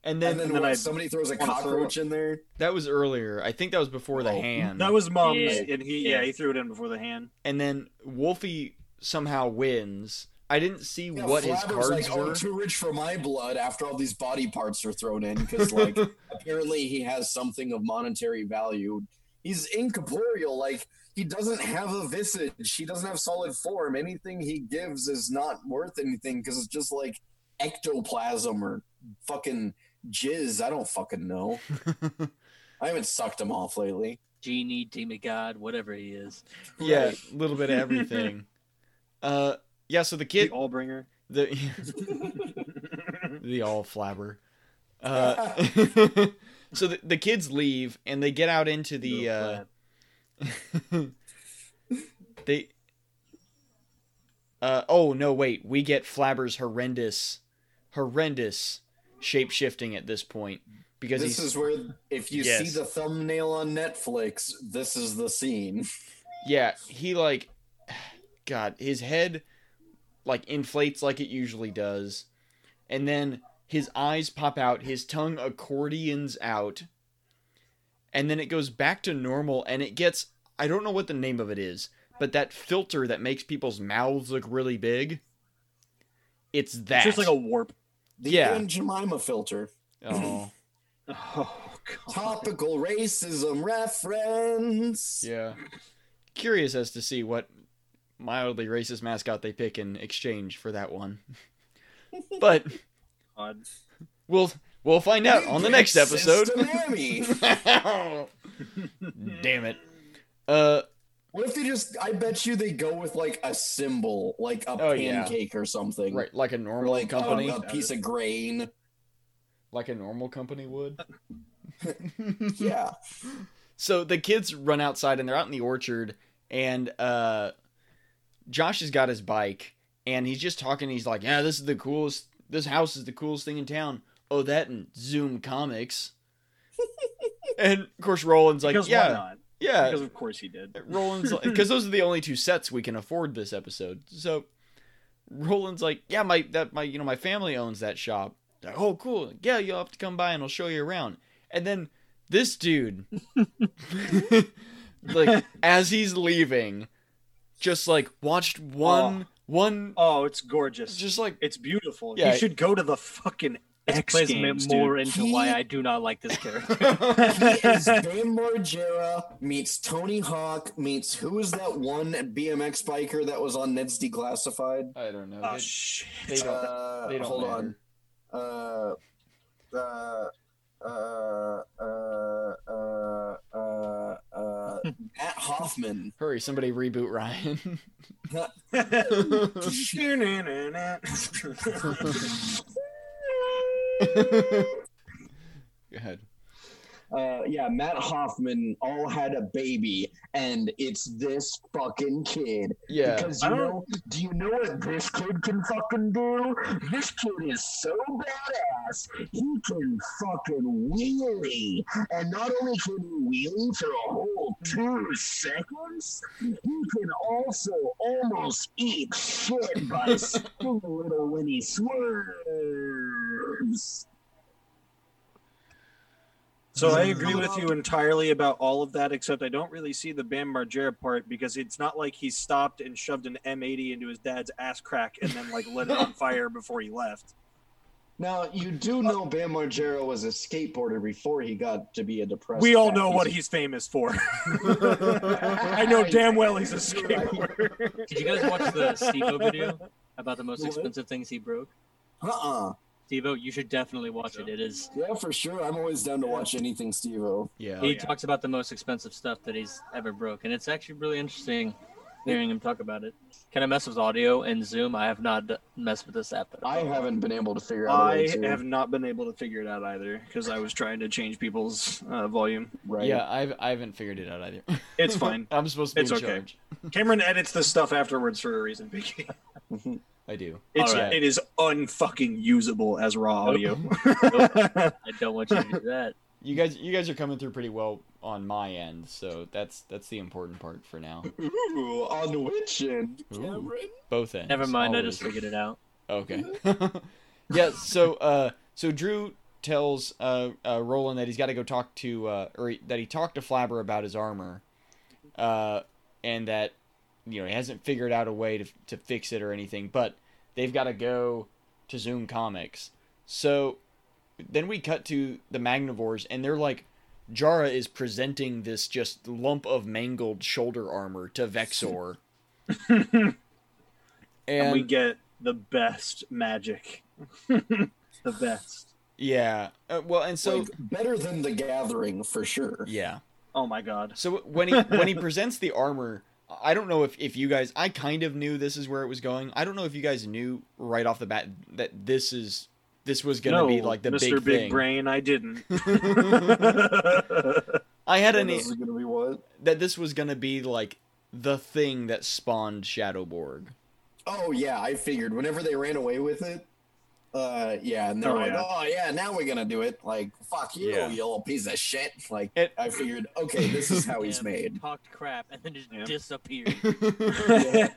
[SPEAKER 1] and then
[SPEAKER 4] and then,
[SPEAKER 3] and then
[SPEAKER 4] what,
[SPEAKER 3] I
[SPEAKER 4] somebody throws a cockroach in there.
[SPEAKER 1] that was earlier. I think that was before the
[SPEAKER 4] Oh,
[SPEAKER 1] hand.
[SPEAKER 3] That was Mom's,
[SPEAKER 2] Yeah.
[SPEAKER 3] and he yeah.
[SPEAKER 2] Yeah.
[SPEAKER 3] he threw it in before the hand.
[SPEAKER 1] and then Wolfie somehow wins. I didn't see
[SPEAKER 4] Yeah,
[SPEAKER 1] what his cards
[SPEAKER 4] like,
[SPEAKER 1] were.
[SPEAKER 4] Oh, too rich for my blood. After all these body parts are thrown in, because like [laughs] apparently he has something of monetary value. He's incorporeal. Like he doesn't have a visage. He doesn't have solid form. Anything he gives is not worth anything because it's just like ectoplasm or fucking jizz. I don't fucking know. [laughs] I haven't sucked him off lately.
[SPEAKER 2] Genie, demigod, God, whatever he is.
[SPEAKER 1] yeah,
[SPEAKER 4] Right.
[SPEAKER 1] a little bit of everything. [laughs] uh, yeah. So the
[SPEAKER 3] The
[SPEAKER 1] kid,
[SPEAKER 3] Allbringer.
[SPEAKER 1] the [laughs] the all flabber. Uh, [laughs] so the, the kids leave and they get out into the uh, [laughs] they. Uh, oh no! Wait, we get Flabber's horrendous, horrendous shape shifting at this point because
[SPEAKER 4] This is where, if you
[SPEAKER 1] Yes.
[SPEAKER 4] see the thumbnail on Netflix, this is the scene.
[SPEAKER 1] yeah he like, [sighs] God, his head like inflates like it usually does, and then his eyes pop out, his tongue accordions out, and then it goes back to normal, and it gets I don't know what the name of it is, but that filter that makes people's mouths look really big. It's that.
[SPEAKER 3] It's just like a warp.
[SPEAKER 4] The
[SPEAKER 1] Yeah.
[SPEAKER 4] Aunt Jemima filter.
[SPEAKER 1] oh. [laughs]
[SPEAKER 3] Oh god.
[SPEAKER 4] Topical racism reference.
[SPEAKER 1] Yeah. Curious as to see what mildly racist mascot they pick in exchange for that one. [laughs] but
[SPEAKER 3] God.
[SPEAKER 1] we'll we'll find out on the next episode. [laughs] Damn it. Uh
[SPEAKER 4] What if they just? I bet you they go with like a symbol, like a
[SPEAKER 1] Oh, yeah.
[SPEAKER 4] pancake or something,
[SPEAKER 1] right, like a normal
[SPEAKER 4] like
[SPEAKER 1] company,
[SPEAKER 4] a, a piece of grain.
[SPEAKER 1] like a normal company would. [laughs]
[SPEAKER 4] Yeah.
[SPEAKER 1] So the kids run outside and they're out in the orchard and uh Josh has got his bike and he's just talking he's like, "Yeah, this is the coolest this house is the coolest thing in town." Oh, that and Zoom Comics. [laughs] and of course Roland's like,
[SPEAKER 3] because
[SPEAKER 1] "Yeah,
[SPEAKER 3] why not?
[SPEAKER 1] yeah."
[SPEAKER 3] Because of course he did.
[SPEAKER 1] Uh, Roland's like, [laughs] because those are the only two sets we can afford this episode. So Roland's like, yeah, my that my you know my family owns that shop. Like, oh, cool. Yeah, you'll have to come by and I'll show you around. And then this dude, [laughs] like as he's leaving, just like watched one one,
[SPEAKER 3] Oh, it's gorgeous.
[SPEAKER 1] just like
[SPEAKER 3] it's beautiful.
[SPEAKER 1] Yeah.
[SPEAKER 3] You should go to the fucking
[SPEAKER 2] This
[SPEAKER 3] X
[SPEAKER 2] plays
[SPEAKER 3] Games,
[SPEAKER 2] more
[SPEAKER 3] dude.
[SPEAKER 2] into
[SPEAKER 4] He-
[SPEAKER 2] why I do not like this character. [laughs]
[SPEAKER 4] He is Bam Margera meets Tony Hawk meets who is that one BMX biker that was on Ned's Declassified?
[SPEAKER 1] I don't know.
[SPEAKER 3] Oh
[SPEAKER 1] They-
[SPEAKER 3] shit.
[SPEAKER 1] they don't-
[SPEAKER 4] Uh,
[SPEAKER 1] they don't
[SPEAKER 4] hold
[SPEAKER 1] matter.
[SPEAKER 4] on. Uh, uh, uh, uh, uh, uh, uh, Matt [laughs] Hoffman.
[SPEAKER 1] Hurry, somebody reboot Ryan. [laughs] Go ahead.
[SPEAKER 4] Uh, yeah, Mat Hoffman all had a baby, and it's this fucking kid.
[SPEAKER 1] Yeah.
[SPEAKER 4] Because you know, do you know what this kid can fucking do? This kid is so badass. He can fucking wheelie, and not only can he wheelie for a whole two seconds, he can also almost eat shit by spinning a little when he swerves.
[SPEAKER 3] So I mm-hmm. agree with you entirely about all of that, except I don't really see the Bam Margera part because it's not like he stopped and shoved an M80 into his dad's ass crack and then like lit it on fire before he left.
[SPEAKER 4] Now you do know Bam Margera was a skateboarder before he got to be a depressed.
[SPEAKER 3] We all know what he's famous for. [laughs] I know [laughs] damn well he's a skateboarder.
[SPEAKER 2] Did you guys watch the Steve-O video about the most expensive things he broke?
[SPEAKER 4] Uh-uh.
[SPEAKER 2] Steve-O, you should definitely watch it. It is.
[SPEAKER 4] Yeah, for sure. I'm always down to watch anything Steve-O.
[SPEAKER 1] Yeah.
[SPEAKER 2] he talks about the most expensive stuff that he's ever broke, and it's actually really interesting hearing him talk about it. Can I mess with audio and Zoom? I have not d- messed with this app. at
[SPEAKER 7] I haven't been able to figure out.
[SPEAKER 3] I have not been able to figure it out either because I was trying to change people's uh, volume.
[SPEAKER 7] Right.
[SPEAKER 1] Yeah, I've I haven't figured it out either. [laughs]
[SPEAKER 3] It's fine.
[SPEAKER 1] I'm supposed to be
[SPEAKER 3] It's
[SPEAKER 1] in
[SPEAKER 3] okay.
[SPEAKER 1] charge. [laughs]
[SPEAKER 3] Cameron edits this stuff afterwards for a reason, Vicky. [laughs]
[SPEAKER 1] I do.
[SPEAKER 3] It's
[SPEAKER 1] Alright.
[SPEAKER 3] it is unfucking usable as raw audio. [laughs]
[SPEAKER 2] I don't want you to do that.
[SPEAKER 1] You guys, you guys are coming through pretty well on my end, so that's that's the important part for now.
[SPEAKER 7] Ooh, on which end,
[SPEAKER 1] Ooh.
[SPEAKER 7] Cameron?
[SPEAKER 1] Both ends.
[SPEAKER 2] Never mind. I just figured it out.
[SPEAKER 1] Okay. [laughs] yeah. So, uh, so Drew tells uh, uh, Roland that he's got to go talk to, uh, or he, that he talked to Flabber about his armor, uh, and that you know he hasn't figured out a way to to fix it or anything, but they've got to go to Zoom Comics. So then we cut to the Magnivores, and they're like. Jara is presenting this just lump of mangled shoulder armor to Vexor. and, [laughs]
[SPEAKER 3] and we get the best magic. [laughs] the best.
[SPEAKER 1] yeah, uh, well, and so
[SPEAKER 4] like, better than the gathering for sure.
[SPEAKER 1] yeah,
[SPEAKER 3] Oh my god.
[SPEAKER 1] So when he when he [laughs] presents the armor, I don't know if, if you guys I kind of knew this is where it was going. I don't know if you guys knew right off the bat that this is this was gonna
[SPEAKER 3] no,
[SPEAKER 1] be like the
[SPEAKER 3] Mr.
[SPEAKER 1] big,
[SPEAKER 3] Big
[SPEAKER 1] thing.
[SPEAKER 3] Brain, I didn't. [laughs] [laughs]
[SPEAKER 1] I had an
[SPEAKER 7] This is gonna be what?
[SPEAKER 1] that this was gonna be like the thing that spawned Shadowborg.
[SPEAKER 4] Oh yeah, I figured whenever they ran away with it, uh, yeah, and they're
[SPEAKER 3] Oh,
[SPEAKER 4] like,
[SPEAKER 3] yeah.
[SPEAKER 4] oh yeah, now we're gonna do it. Like, fuck you,
[SPEAKER 1] Yeah.
[SPEAKER 4] you little piece of shit. Like,
[SPEAKER 1] It-
[SPEAKER 4] I figured, okay, this is how he's [laughs] made.
[SPEAKER 2] Talked crap and then just
[SPEAKER 3] Yeah.
[SPEAKER 2] disappeared. [laughs] [laughs]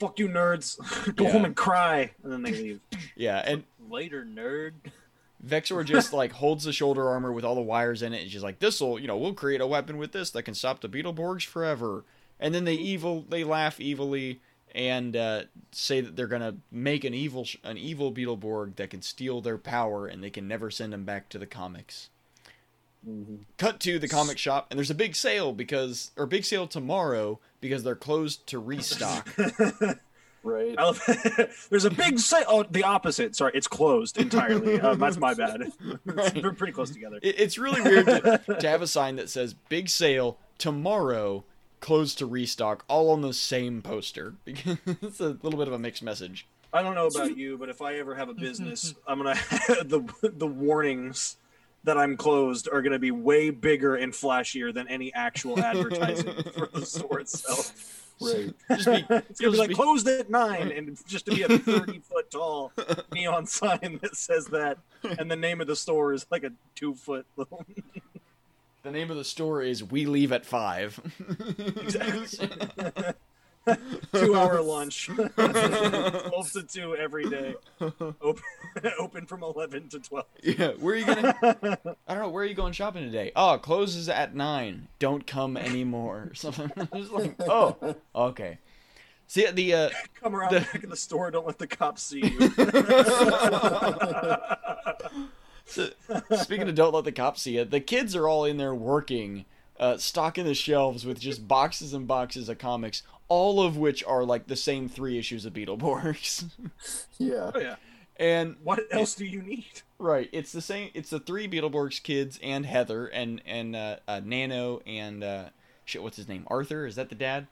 [SPEAKER 3] Fuck you, nerds. Go
[SPEAKER 1] Yeah.
[SPEAKER 3] home and cry, and then they leave.
[SPEAKER 1] yeah, and
[SPEAKER 2] Later, nerd.
[SPEAKER 1] Vexor just like holds the shoulder armor with all the wires in it, and she's like, "This'll, you know, we'll create a weapon with this that can stop the Beetleborgs forever." And then they evil, they laugh evilly and uh, say that they're gonna make an evil, sh- an evil Beetleborg that can steal their power, and they can never send them back to the comics. Cut to the comic shop, and there's a big sale because, or big sale tomorrow because they're closed to restock. [laughs]
[SPEAKER 7] Right.
[SPEAKER 3] I love [laughs] There's a big sale. Oh, the opposite. Sorry, it's closed entirely. Uh, that's my bad. [laughs]
[SPEAKER 1] Right.
[SPEAKER 3] They're pretty close together.
[SPEAKER 1] It, it's really weird to, to have a sign that says "Big Sale Tomorrow, Closed to Restock," all on the same poster. [laughs] it's a little bit of a mixed message.
[SPEAKER 3] I don't know about you, but if I ever have a [laughs] business, I'm gonna [laughs] the the warnings that I'm closed are gonna be way bigger and flashier than any actual advertising for the store itself.
[SPEAKER 7] Right.
[SPEAKER 1] Just be,
[SPEAKER 3] It's gonna be like
[SPEAKER 1] be-
[SPEAKER 3] closed at nine, and just to be a 30 foot tall neon sign that says that, and the name of the store is like a two foot little.
[SPEAKER 1] The name of the store is "We Leave at 5.
[SPEAKER 3] Exactly. two hour lunch, [laughs] twelve to two every day, open, [laughs] open from eleven to twelve.
[SPEAKER 1] yeah, where are you gonna? I don't know. Where are you going shopping today? Oh, closes at nine. Don't come anymore. [laughs] Something. Just like, oh, okay. See the uh,
[SPEAKER 3] Come around
[SPEAKER 1] The-
[SPEAKER 3] back in the store. Don't let the cops see you.
[SPEAKER 1] So, speaking of don't let the cops see it, the kids are all in there working, uh, stocking the shelves with just boxes and boxes of comics, all of which are like the same three issues of Beetleborgs. [laughs]
[SPEAKER 7] Yeah.
[SPEAKER 3] oh yeah.
[SPEAKER 1] and
[SPEAKER 3] What else do you need?
[SPEAKER 1] right, it's the same. It's the three Beetleborgs kids and Heather and and uh, uh, Nano and uh, shit. What's his name? Arthur? Is that the dad?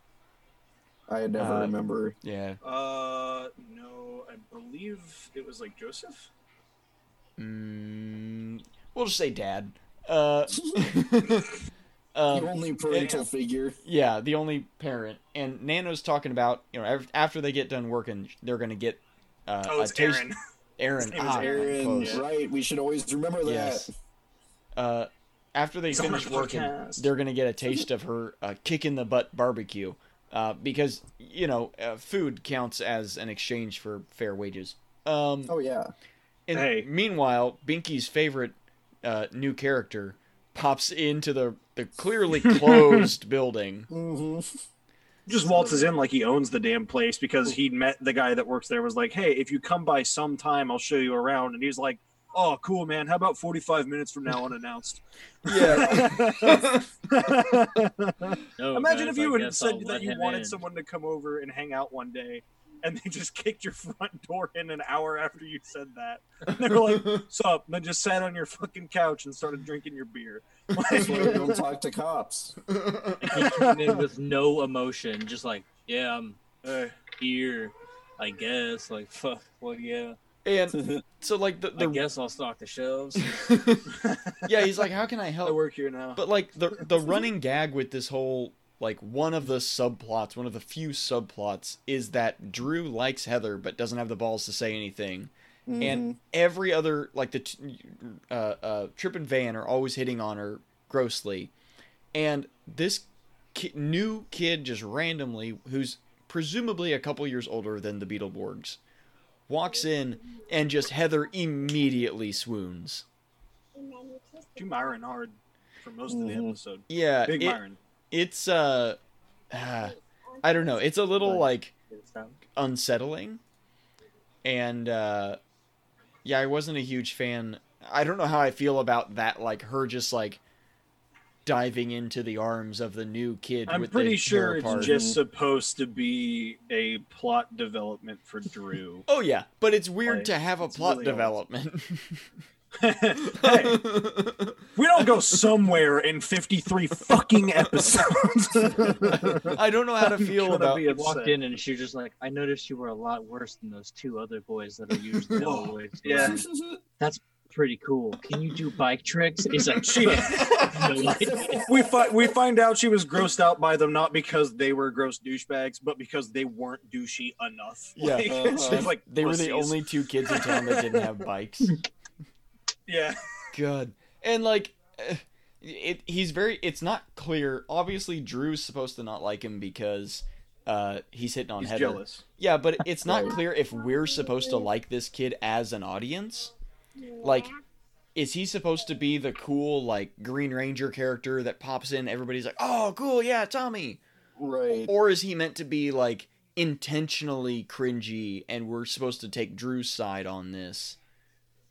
[SPEAKER 7] I never
[SPEAKER 1] Uh,
[SPEAKER 7] remember.
[SPEAKER 1] Yeah.
[SPEAKER 3] Uh, no, I believe it was like Joseph.
[SPEAKER 1] Mm, we'll just say dad. Uh, [laughs]
[SPEAKER 4] the
[SPEAKER 1] um,
[SPEAKER 4] only parental figure.
[SPEAKER 1] Yeah, the only parent. And Nano's talking about, you know, after they get done working, they're going to get uh,
[SPEAKER 3] Oh,
[SPEAKER 1] a
[SPEAKER 3] it's
[SPEAKER 1] taste.
[SPEAKER 3] Aaron.
[SPEAKER 1] Aaron.
[SPEAKER 3] His name is
[SPEAKER 1] ah,
[SPEAKER 4] Aaron,
[SPEAKER 1] close.
[SPEAKER 4] right? We should always remember that.
[SPEAKER 1] Yes. Uh, after they
[SPEAKER 3] He's
[SPEAKER 1] finish working,
[SPEAKER 3] podcast.
[SPEAKER 1] they're going to get a taste of her uh, kick in the butt barbecue. Uh, because, you know, uh, food counts as an exchange for fair wages. Um,
[SPEAKER 7] Oh yeah.
[SPEAKER 1] And
[SPEAKER 3] Hey.
[SPEAKER 1] meanwhile, Binky's favorite uh, new character pops into the, the clearly [laughs] closed building.
[SPEAKER 4] hmm
[SPEAKER 3] Just waltzes in like he owns the damn place because he met the guy that works there. Was like, hey, if you come by sometime, I'll show you around. And he's like, oh, cool, man. How about forty five minutes from now, unannounced?
[SPEAKER 1] Yeah.
[SPEAKER 2] No, [laughs] [laughs]
[SPEAKER 3] Imagine
[SPEAKER 2] guys,
[SPEAKER 3] if you
[SPEAKER 2] I
[SPEAKER 3] had said
[SPEAKER 2] I'll
[SPEAKER 3] that you wanted
[SPEAKER 2] in.
[SPEAKER 3] someone to come over and hang out one day, and they just kicked your front door in an hour after you said that. And they were like, [laughs] "Sup?" And then just sat on your fucking couch and started drinking your beer.
[SPEAKER 7] That's why we don't talk to cops. [laughs]
[SPEAKER 2] He came in with no emotion, just like Yeah, I'm
[SPEAKER 3] Uh,
[SPEAKER 2] here. I guess. Like fuck. Well, yeah.
[SPEAKER 1] And [laughs] so like the,
[SPEAKER 2] I
[SPEAKER 1] the
[SPEAKER 2] guess I'll stock the shelves.
[SPEAKER 1] yeah, he's like, how can I help?"
[SPEAKER 3] I work here now.
[SPEAKER 1] But like the the running gag with this whole like one of the subplots, one of the few subplots is that Drew likes Heather but doesn't have the balls to say anything. And every other like the uh, uh, Trip and Van are always hitting on her grossly, and this ki- new kid just randomly, who's presumably a couple years older than the Beetleborgs, walks in and just Heather immediately swoons.
[SPEAKER 3] Do Myron hard for most of the
[SPEAKER 5] Mhm.
[SPEAKER 3] episode.
[SPEAKER 1] Yeah,
[SPEAKER 3] Big
[SPEAKER 1] it-
[SPEAKER 3] Myron.
[SPEAKER 1] It's uh, ah, I don't know. It's a little like unsettling, and uh, yeah, I wasn't a huge fan. I don't know how I feel about that. Like her just like diving into the arms of the new kid.
[SPEAKER 3] I'm
[SPEAKER 1] with
[SPEAKER 3] pretty
[SPEAKER 1] the
[SPEAKER 3] sure it's
[SPEAKER 1] part.
[SPEAKER 3] just supposed to be a plot development for Drew.
[SPEAKER 1] Oh yeah, but it's weird
[SPEAKER 3] Like,
[SPEAKER 1] to have a plot
[SPEAKER 3] really
[SPEAKER 1] development. [laughs]
[SPEAKER 3] hey, [laughs] we don't go somewhere in 53 fucking episodes.
[SPEAKER 1] I don't know how to feel
[SPEAKER 3] gonna
[SPEAKER 1] about.
[SPEAKER 3] be
[SPEAKER 2] He
[SPEAKER 3] upset.
[SPEAKER 2] walked in and she was just like, I noticed you were a lot worse than those two other boys that are usually
[SPEAKER 3] Whoa.
[SPEAKER 2] always.
[SPEAKER 3] Yeah.
[SPEAKER 2] That's pretty cool. Can you do bike tricks? He's like,
[SPEAKER 3] She-
[SPEAKER 2] no [laughs]
[SPEAKER 3] we find we find out she was grossed out by them not because they were gross douchebags, but because they weren't douchey enough.
[SPEAKER 1] Yeah.
[SPEAKER 3] Like, [laughs]
[SPEAKER 5] Uh-huh.
[SPEAKER 3] like
[SPEAKER 1] They were the only two kids in town that didn't have bikes.
[SPEAKER 3] Yeah. [laughs]
[SPEAKER 1] God. And like eh, it he's very it's not clear. Obviously Drew's supposed to not like him because uh he's hitting on
[SPEAKER 3] He's
[SPEAKER 1] Heather.
[SPEAKER 3] jealous.
[SPEAKER 1] Yeah, but [laughs] it's not clear if we're supposed to like this kid as an audience. Like is he supposed to be the cool like Green Ranger character that pops in everybody's like, "Oh, cool, yeah, Tommy."
[SPEAKER 5] Right.
[SPEAKER 1] Or is he meant to be like intentionally cringy and we're supposed to take Drew's side on this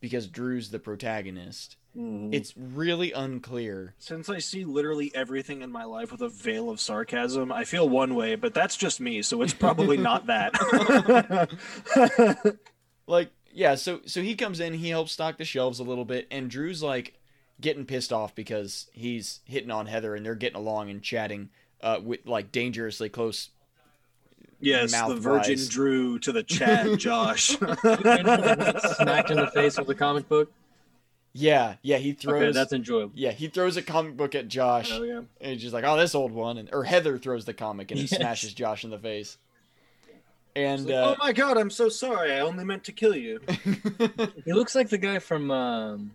[SPEAKER 1] because Drew's the protagonist?
[SPEAKER 5] Mhm.
[SPEAKER 1] It's really unclear.
[SPEAKER 3] Since I see literally everything in my life with a veil of sarcasm, I feel one way, but that's just me, so it's probably not that. [laughs]
[SPEAKER 1] Like, yeah, so so he comes in, he helps stock the shelves a little bit, and Drew's like getting pissed off because he's hitting on Heather and they're getting along and chatting uh with like dangerously close.
[SPEAKER 3] Yes, the Virgin
[SPEAKER 1] wise.
[SPEAKER 3] Drew to the Chad [laughs] Josh. [laughs]
[SPEAKER 2] Smacked in the face with a comic book.
[SPEAKER 1] Yeah, yeah, he throws
[SPEAKER 2] Okay, that's enjoyable.
[SPEAKER 1] yeah, he throws a comic book at Josh.
[SPEAKER 3] Oh, yeah.
[SPEAKER 1] And he's just like, "Oh, this old one," and or Heather throws the comic and it smashes Josh in the face. And
[SPEAKER 3] like,
[SPEAKER 1] uh,
[SPEAKER 3] oh my god, I'm so sorry. I only meant to kill you. [laughs]
[SPEAKER 2] He looks like the guy from um,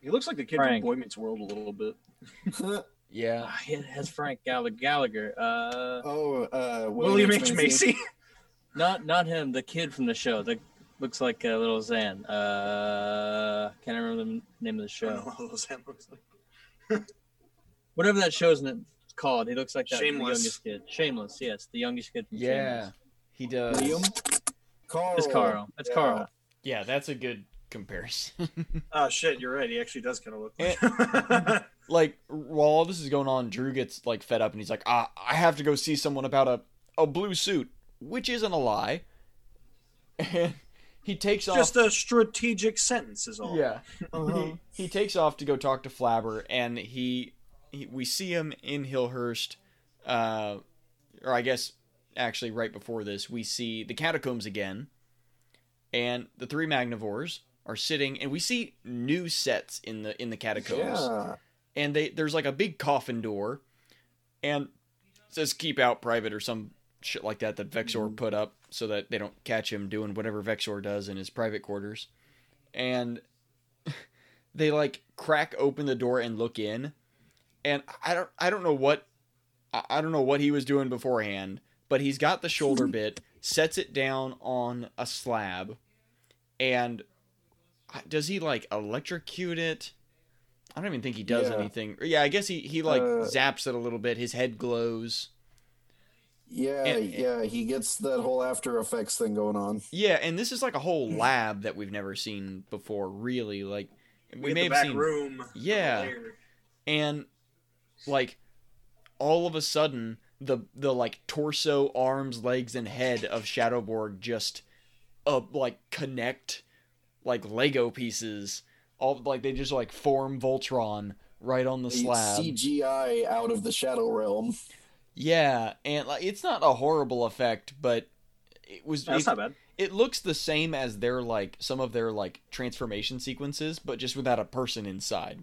[SPEAKER 3] He looks like the kid
[SPEAKER 2] Frank.
[SPEAKER 3] from Boy Meets World a little bit.
[SPEAKER 1] Yeah,
[SPEAKER 2] ah, he has Frank Gall- Gallagher. Uh,
[SPEAKER 5] oh, uh,
[SPEAKER 3] William H. Macy. [laughs]
[SPEAKER 2] not not him. The kid from the show. That looks like a little Zan. Uh, can't remember the name of the
[SPEAKER 3] I
[SPEAKER 2] show.
[SPEAKER 3] don't know what Sam looks like. [laughs]
[SPEAKER 2] Whatever that show's n- called. He looks like that.
[SPEAKER 3] Shameless.
[SPEAKER 2] The youngest kid. Shameless. Yes, the youngest kid from
[SPEAKER 1] yeah,
[SPEAKER 2] Shameless.
[SPEAKER 1] he does.
[SPEAKER 5] Liam. Carl.
[SPEAKER 2] It's Carl. It's
[SPEAKER 5] Yeah.
[SPEAKER 2] Carl.
[SPEAKER 1] Yeah, that's a good comparison.
[SPEAKER 3] Oh [laughs] shit, you're right. He actually does kind of look
[SPEAKER 1] Eh.
[SPEAKER 3] like.
[SPEAKER 1] Like while all this is going on, Drew gets like fed up and he's like, ah, I have to go see someone about a a blue suit, which isn't a lie. And he takes off.
[SPEAKER 3] Just a strategic sentence is all.
[SPEAKER 1] yeah,
[SPEAKER 5] Uh-huh.
[SPEAKER 1] he, he takes off to go talk to Flabber, and he, he we see him in Hillhurst, uh, or I guess actually right before this, we see the catacombs again, and the three Magnavores are sitting, and we see new sets in the in the catacombs
[SPEAKER 5] Yeah.
[SPEAKER 1] And they there's like a big coffin door and it says keep out private or some shit like that that Vexor mm-hmm. put up so that they don't catch him doing whatever Vexor does in his private quarters. And [laughs] they like crack open the door and look in. And I don't I don't know what I I don't know what he was doing beforehand, but he's got the shoulder [laughs] bit, sets it down on a slab, and does he like electrocute it? I don't even think he does
[SPEAKER 5] Yeah.
[SPEAKER 1] anything. Yeah, I guess he he like
[SPEAKER 5] Uh,
[SPEAKER 1] zaps it a little bit. His head glows.
[SPEAKER 5] Yeah,
[SPEAKER 1] And-
[SPEAKER 5] yeah, he gets that whole After Effects thing going on.
[SPEAKER 1] Yeah, and this is like a whole lab that we've never seen before. Really, like we,
[SPEAKER 3] We,
[SPEAKER 1] may
[SPEAKER 3] the
[SPEAKER 1] have
[SPEAKER 3] back
[SPEAKER 1] seen,
[SPEAKER 3] room.
[SPEAKER 1] Yeah. and like all of a sudden the the like torso, arms, legs, and head of Shadowborg just uh like connect like Lego pieces. All like they just like form Voltron right on the
[SPEAKER 5] They
[SPEAKER 1] slab.
[SPEAKER 5] CGI out of the Shadow Realm.
[SPEAKER 1] Yeah, and like it's not a horrible effect, but it was
[SPEAKER 3] That's
[SPEAKER 1] it,
[SPEAKER 3] not bad.
[SPEAKER 1] it looks the same as their like some of their like transformation sequences, but just without a person inside.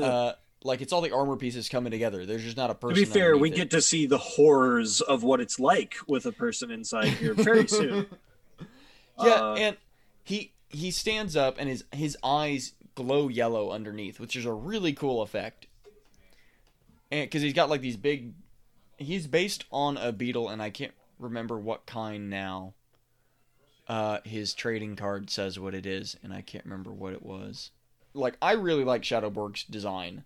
[SPEAKER 1] uh, like it's all the armor pieces coming together. There's just not a person.
[SPEAKER 3] To be fair, we
[SPEAKER 1] underneath
[SPEAKER 3] get to see the horrors of what it's like with a person inside here very soon. [laughs]
[SPEAKER 1] yeah,
[SPEAKER 3] Uh,
[SPEAKER 1] and he he stands up and his his eyes glow yellow underneath, which is a really cool effect. And because he's got like these big, he's based on a beetle, and I can't remember what kind now. Uh, his trading card says what it is, and I can't remember what it was. Like I really like Shadowborg's design.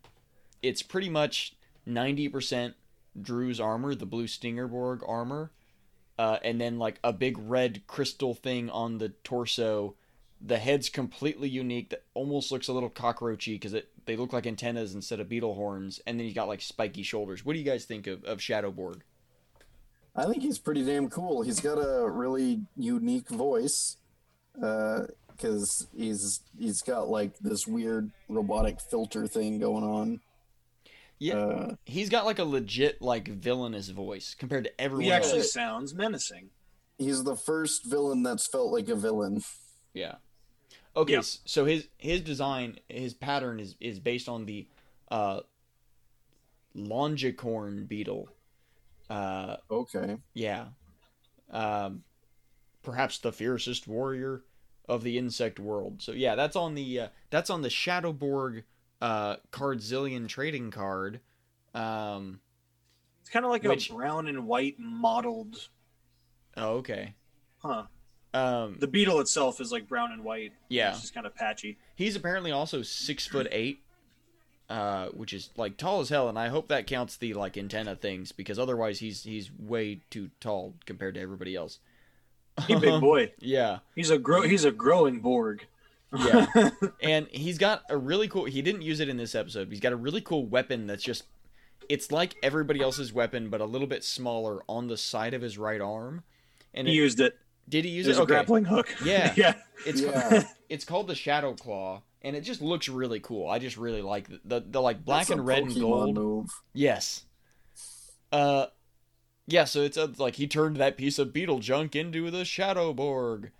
[SPEAKER 1] It's pretty much ninety percent Drew's armor, the blue Stingerborg armor, uh, and then like a big red crystal thing on the torso. The head's completely unique. That almost looks a little cockroachy because it they look like antennas instead of beetle horns. And then you got like spiky shoulders. What do you guys think of of Shadowborg?
[SPEAKER 4] I think he's pretty damn cool. He's got a really unique voice, because he's he's got like this weird robotic filter thing going on.
[SPEAKER 1] Yeah,
[SPEAKER 4] Uh,
[SPEAKER 1] he's got like a legit like villainous voice compared to everyone
[SPEAKER 3] he actually
[SPEAKER 1] else.
[SPEAKER 3] sounds menacing.
[SPEAKER 4] he's the first villain that's felt like a villain.
[SPEAKER 1] Yeah. Okay,
[SPEAKER 3] Yeah.
[SPEAKER 1] so his his design, his pattern is is based on the uh Longicorn beetle. Uh
[SPEAKER 4] Okay.
[SPEAKER 1] yeah. Um perhaps the fiercest warrior of the insect world. So yeah, that's on the uh, that's on the Shadowborg uh Cardzillion trading card. Um
[SPEAKER 3] It's kind of like
[SPEAKER 1] Which-
[SPEAKER 3] a brown and white mottled.
[SPEAKER 1] oh, okay.
[SPEAKER 3] Huh.
[SPEAKER 1] Um
[SPEAKER 3] The beetle itself is like brown and white.
[SPEAKER 1] Yeah.
[SPEAKER 3] It's just kind of patchy.
[SPEAKER 1] He's apparently also six foot eight, uh, which is like tall as hell, and I hope that counts the like antenna things because otherwise he's he's way too tall compared to everybody else.
[SPEAKER 3] He big [laughs] boy.
[SPEAKER 1] yeah,
[SPEAKER 3] He's a grow. He's a growing Borg.
[SPEAKER 1] yeah, [laughs] and he's got a really cool. He didn't use it in this episode. But he's got a really cool weapon that's just. It's like everybody else's weapon, but a little bit smaller on the side of his right arm. And
[SPEAKER 3] He
[SPEAKER 1] it-
[SPEAKER 3] used it.
[SPEAKER 1] Did he use
[SPEAKER 3] There's
[SPEAKER 1] it?
[SPEAKER 3] a
[SPEAKER 1] Okay.
[SPEAKER 3] grappling hook.
[SPEAKER 1] Yeah. [laughs]
[SPEAKER 3] yeah.
[SPEAKER 1] It's
[SPEAKER 4] Yeah. [laughs]
[SPEAKER 1] it's called the Shadow Claw, and it just looks really cool. I just really like the the, the like black
[SPEAKER 4] That's
[SPEAKER 1] and red and gold.
[SPEAKER 4] Move.
[SPEAKER 1] Yes. Uh, yeah. So it's a, like he turned that piece of beetle junk into the Shadow Borg,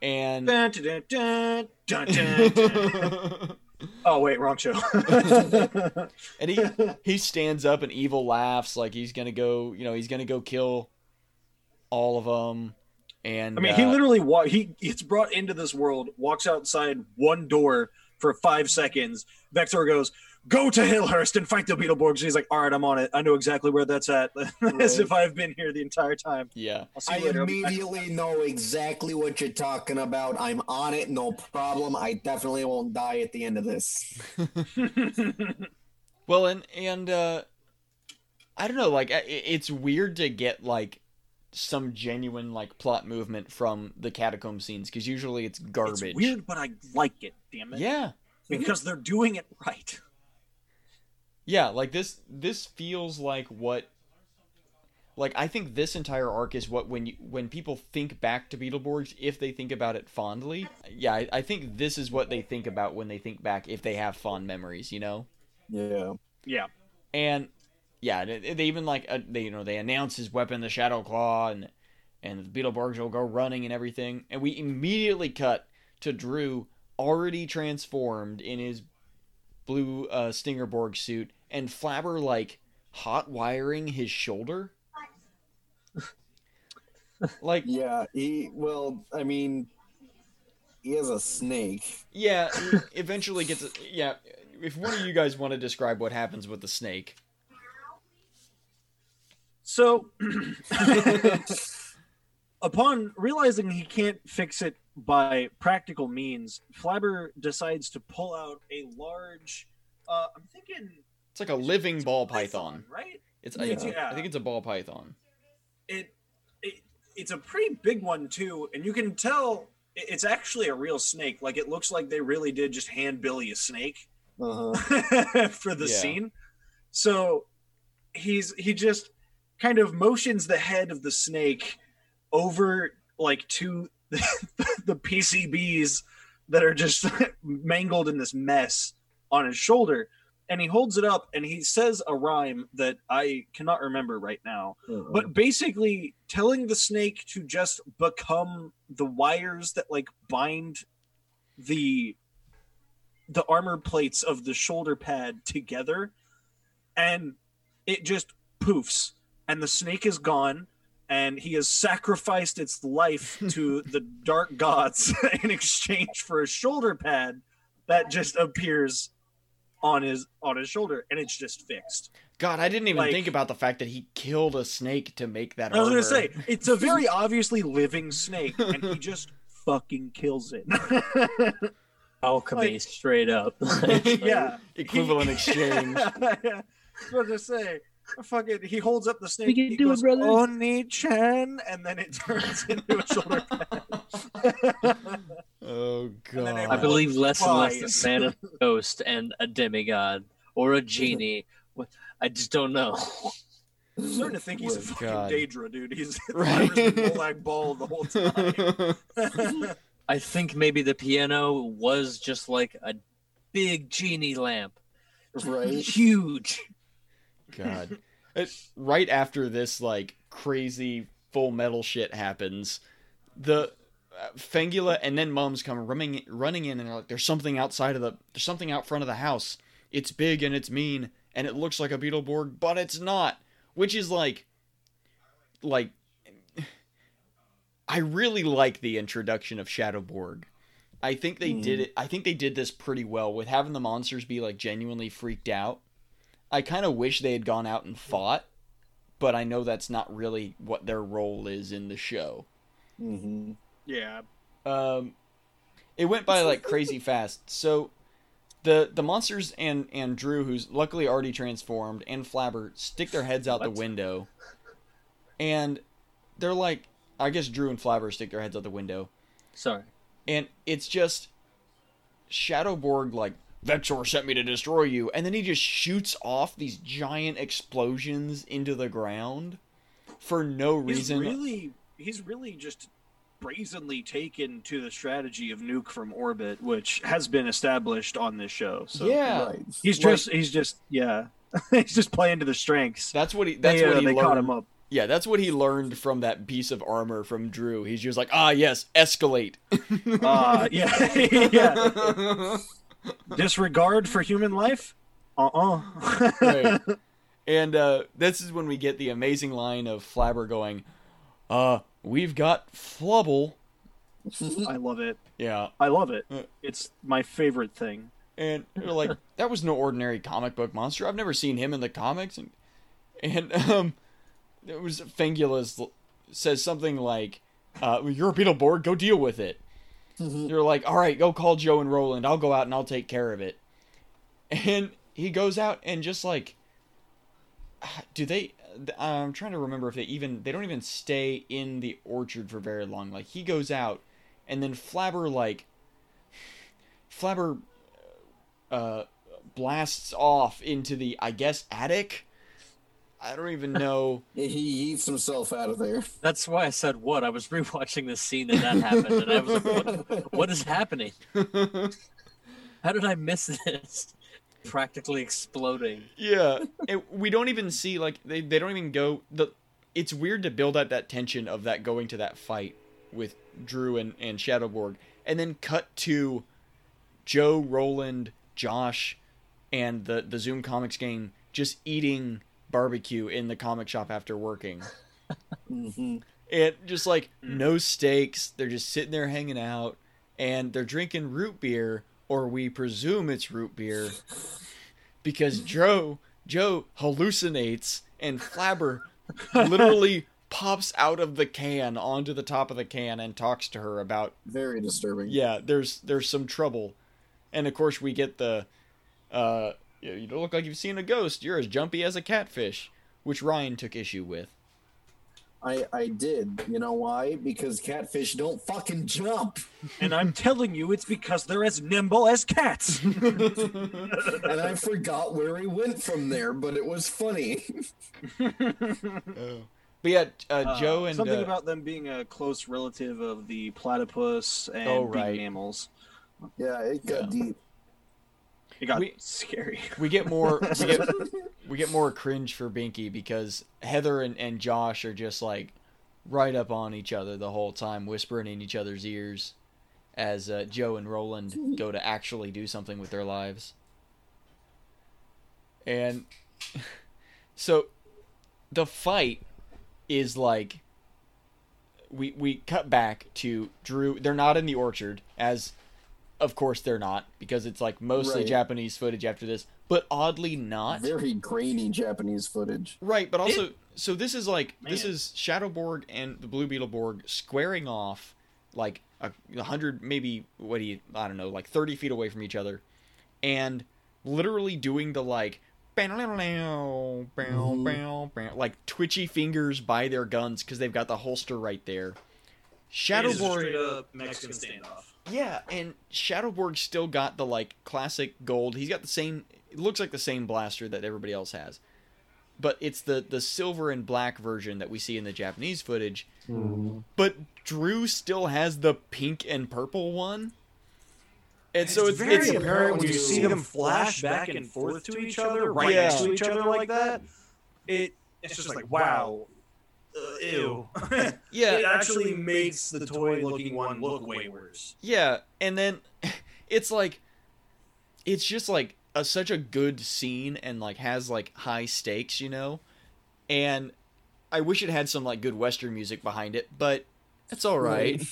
[SPEAKER 1] and
[SPEAKER 3] Dun, dun, dun, dun, dun, dun. [laughs] oh wait, wrong show.
[SPEAKER 1] and he he stands up and evil laughs like he's gonna go. You know, he's gonna go kill all of them. And
[SPEAKER 3] I mean, he
[SPEAKER 1] uh,
[SPEAKER 3] literally wa- he gets brought into this world, walks outside one door for five seconds. Vexor goes, "Go to Hillhurst and fight the Beetleborgs." And He's like, "All right, I'm on it. I know exactly where that's at, [laughs] as if I've been here the entire time."
[SPEAKER 1] Yeah.
[SPEAKER 3] I'll see
[SPEAKER 4] I
[SPEAKER 3] you later.
[SPEAKER 4] immediately know exactly what you're talking about. I'm on it, no problem. I definitely won't die at the end of this. [laughs]
[SPEAKER 1] Well, and and uh, I don't know. Like, i- it's weird to get like some genuine like plot movement from the catacomb scenes because usually it's garbage.
[SPEAKER 3] It's weird, but I like it. Damn it!
[SPEAKER 1] Yeah.
[SPEAKER 3] because they're doing it right.
[SPEAKER 1] Yeah, like this this feels like what like I think this entire arc is what when you when people think back to Beetleborgs, if they think about it fondly, yeah, I, I think this is what they think about when they think back if they have fond memories, you know?
[SPEAKER 4] Yeah.
[SPEAKER 3] Yeah.
[SPEAKER 1] And yeah, they, they even like uh, they you know they announce his weapon, the Shadow Claw, and and the Beetleborgs will go running and everything, and we immediately cut to Drew already transformed in his blue uh, Stingerborg suit, and Flabber like hot wiring his shoulder. [laughs] like
[SPEAKER 4] Yeah. He well, I mean he has a snake.
[SPEAKER 1] yeah, [laughs] eventually gets a, yeah. If one of you guys want to describe what happens with the snake,
[SPEAKER 3] So, [laughs] [laughs] upon realizing he can't fix it by practical means, Flabber decides to pull out a large. Uh, I'm thinking
[SPEAKER 1] it's like a living
[SPEAKER 3] it's a
[SPEAKER 1] ball python.
[SPEAKER 3] right?
[SPEAKER 1] It's I,
[SPEAKER 3] Yeah.
[SPEAKER 1] I think it's a ball python.
[SPEAKER 3] It, it it's a pretty big one too, and you can tell it's actually a real snake. Like it looks like they really did just hand Billy a snake.
[SPEAKER 4] Uh-huh. [laughs]
[SPEAKER 3] for the
[SPEAKER 1] Yeah.
[SPEAKER 3] scene. So he's he just kind of motions the head of the snake over like to [laughs] the PCBs that are just [laughs] mangled in this mess on his shoulder. and he holds it up and he says a rhyme that I cannot remember right now. But basically telling the snake to just become the wires that like bind the the armor plates of the shoulder pad together and it just poofs and the snake is gone and he has sacrificed its life [laughs] to the dark gods [laughs] in exchange for a shoulder pad that just appears on his on his shoulder and it's just fixed
[SPEAKER 1] God, I didn't even
[SPEAKER 3] Like-
[SPEAKER 1] think about the fact that he killed a snake to make that
[SPEAKER 3] I was
[SPEAKER 1] armor.
[SPEAKER 3] gonna say it's a [laughs] very obviously living snake, and he just fucking kills it.
[SPEAKER 2] Alchemy,
[SPEAKER 3] Like-
[SPEAKER 2] straight up.
[SPEAKER 3] yeah,
[SPEAKER 1] equivalent exchange.
[SPEAKER 3] I was gonna say, fucking, he holds up the snake.
[SPEAKER 2] We can
[SPEAKER 3] he
[SPEAKER 2] do it,
[SPEAKER 3] goes,
[SPEAKER 2] brother.
[SPEAKER 3] Oni-chan, and then it [laughs] turns into a shoulder pad. [laughs]
[SPEAKER 1] Oh god.
[SPEAKER 2] I believe less and less
[SPEAKER 3] Flies.
[SPEAKER 2] that man is a ghost and a demigod or a genie. I just don't know.
[SPEAKER 3] I'm starting to think he's a fucking
[SPEAKER 1] God.
[SPEAKER 3] Daedra, dude. He's [laughs]
[SPEAKER 1] Right.
[SPEAKER 3] right. Molag Bal the whole time.
[SPEAKER 2] I think maybe the piano was just like a big genie lamp.
[SPEAKER 4] Right?
[SPEAKER 2] Huge.
[SPEAKER 1] God. It, right after this like crazy full metal shit happens, the uh, Fangula and then Mums come running running in and like, "There's something outside of the. There's something out front of the house. It's big and it's mean and it looks like a Beetleborg, but it's not." Which is like, like, I really like the introduction of Shadowborg. I think they did it. I think they did this pretty well with having the monsters be like genuinely freaked out. I kind of wish they had gone out and fought, but I know that's not really what their role is in the show.
[SPEAKER 4] Mm-hmm.
[SPEAKER 3] yeah,
[SPEAKER 1] Um, it went by like crazy fast. So the the monsters and and Drew, who's luckily already transformed, and Flabber stick their heads out the window, and they're like, I guess Drew and Flabber stick their heads out the window,
[SPEAKER 2] Sorry.
[SPEAKER 1] and it's just Shadowborg like Vexor sent me to destroy you, and then he just shoots off these giant explosions into the ground for no
[SPEAKER 3] he's
[SPEAKER 1] reason.
[SPEAKER 3] really he's really just brazenly taken to the strategy of nuke from orbit, which has been established on this show. So
[SPEAKER 1] yeah,
[SPEAKER 4] Right.
[SPEAKER 3] he's
[SPEAKER 1] Like-
[SPEAKER 3] just he's just yeah, [laughs] he's just playing to the strengths.
[SPEAKER 1] that's what he. That's
[SPEAKER 3] they,
[SPEAKER 1] what
[SPEAKER 3] uh,
[SPEAKER 1] he
[SPEAKER 3] they
[SPEAKER 1] learned.
[SPEAKER 3] caught him up.
[SPEAKER 1] Yeah, that's what he learned from that piece of armor from Drew. He's just like, ah, yes, escalate. [laughs]
[SPEAKER 3] Uh, yeah, [laughs] yeah. Disregard for human life. Uh uh
[SPEAKER 1] Right. [laughs] And uh, this is when we get the amazing line of Flabber going, uh, we've got Flubble.
[SPEAKER 3] I love it.
[SPEAKER 1] Yeah.
[SPEAKER 3] I love it.
[SPEAKER 1] Uh.
[SPEAKER 3] It's my favorite thing.
[SPEAKER 1] And you're like, [laughs] that was no ordinary comic book monster. I've never seen him in the comics. And, and [laughs] um, it was Fangula's says something like, uh, you're a Beetleborg, go deal with it. You're like, all right, go call Jo and Roland. I'll go out and I'll take care of it. And he goes out and just like, [sighs] do they? I'm trying to remember if they even they don't even stay in the orchard for very long. Like he goes out, and then Flabber like, [sighs] Flabber, uh, blasts off into the I guess attic. I don't even know. [laughs]
[SPEAKER 4] He eats himself out of there.
[SPEAKER 2] That's why I said what. I was rewatching the scene that that happened, and I was like, what, what is happening? [laughs] How did I miss this? Practically exploding.
[SPEAKER 1] Yeah, and we don't even see like they, they don't even go the. It's weird to build up that tension of that going to that fight with Drew and and Shadowborg, and then cut to Jo, Roland, Josh, and the the Zoom Comics gang just eating barbecue in the comic shop after working.
[SPEAKER 4] hmm
[SPEAKER 1] And just like no stakes, they're just sitting there hanging out, and they're drinking root beer, or we presume it's root beer, because Jo Jo hallucinates and Flabber literally [laughs] pops out of the can onto the top of the can and talks to her about
[SPEAKER 4] Very disturbing.
[SPEAKER 1] yeah, there's there's some trouble, and of course we get the, uh, you you don't look like you've seen a ghost. You're as jumpy as a catfish, which Ryan took issue with.
[SPEAKER 4] I I did. You know why? Because catfish don't fucking jump.
[SPEAKER 3] And I'm telling you, it's because they're as nimble as cats. [laughs] [laughs]
[SPEAKER 4] And I forgot where he went from there, but it was funny. oh. [laughs]
[SPEAKER 1] But yeah, uh, Jo
[SPEAKER 3] Uh,
[SPEAKER 1] and
[SPEAKER 3] something
[SPEAKER 1] uh,
[SPEAKER 3] about them being a close relative of the platypus and
[SPEAKER 1] Oh,
[SPEAKER 3] being
[SPEAKER 1] right.
[SPEAKER 3] mammals.
[SPEAKER 4] Yeah, it got
[SPEAKER 1] Yeah.
[SPEAKER 4] deep.
[SPEAKER 3] It got
[SPEAKER 1] We-
[SPEAKER 3] scary. [laughs]
[SPEAKER 1] we get more we get [laughs] we get more cringe for Binky because Heather and, and Josh are just like right up on each other the whole time, whispering in each other's ears as uh, Jo and Roland [laughs] go to actually do something with their lives. And so the fight is like we we cut back to Drew. They're not in the orchard as of course they're not because it's like mostly
[SPEAKER 4] Right.
[SPEAKER 1] Japanese footage after this, but oddly not.
[SPEAKER 4] Very grainy Japanese footage.
[SPEAKER 1] Right, but also so this is like this
[SPEAKER 3] Man.
[SPEAKER 1] is Shadowborg and the Blue Beetleborg squaring off like a, a hundred maybe what do you I don't know like thirty feet away from each other, and literally doing the like mm-hmm. like twitchy fingers by their guns because they've got the holster right there. Shadowborg
[SPEAKER 3] up Mexican standoff.
[SPEAKER 1] Yeah, and Shadowborg's still got the like classic gold. He's got the same. It looks like the same blaster that everybody else has, but it's the the silver and black version that we see in the Japanese footage. Mm-hmm. But Drew still has the pink and purple one, and so it's
[SPEAKER 8] very
[SPEAKER 1] it's
[SPEAKER 8] apparent when you see them flash back and forth to each other, right
[SPEAKER 1] Yeah.
[SPEAKER 8] next to each other like that. It it's just like wow, Uh, ew. [laughs]
[SPEAKER 1] yeah
[SPEAKER 8] it actually makes the toy-looking one look way worse.
[SPEAKER 1] Yeah, and then [laughs] it's like it's just like a, such a good scene and like has like high stakes, you know. And I wish it had some like good western music behind it, but it's all right.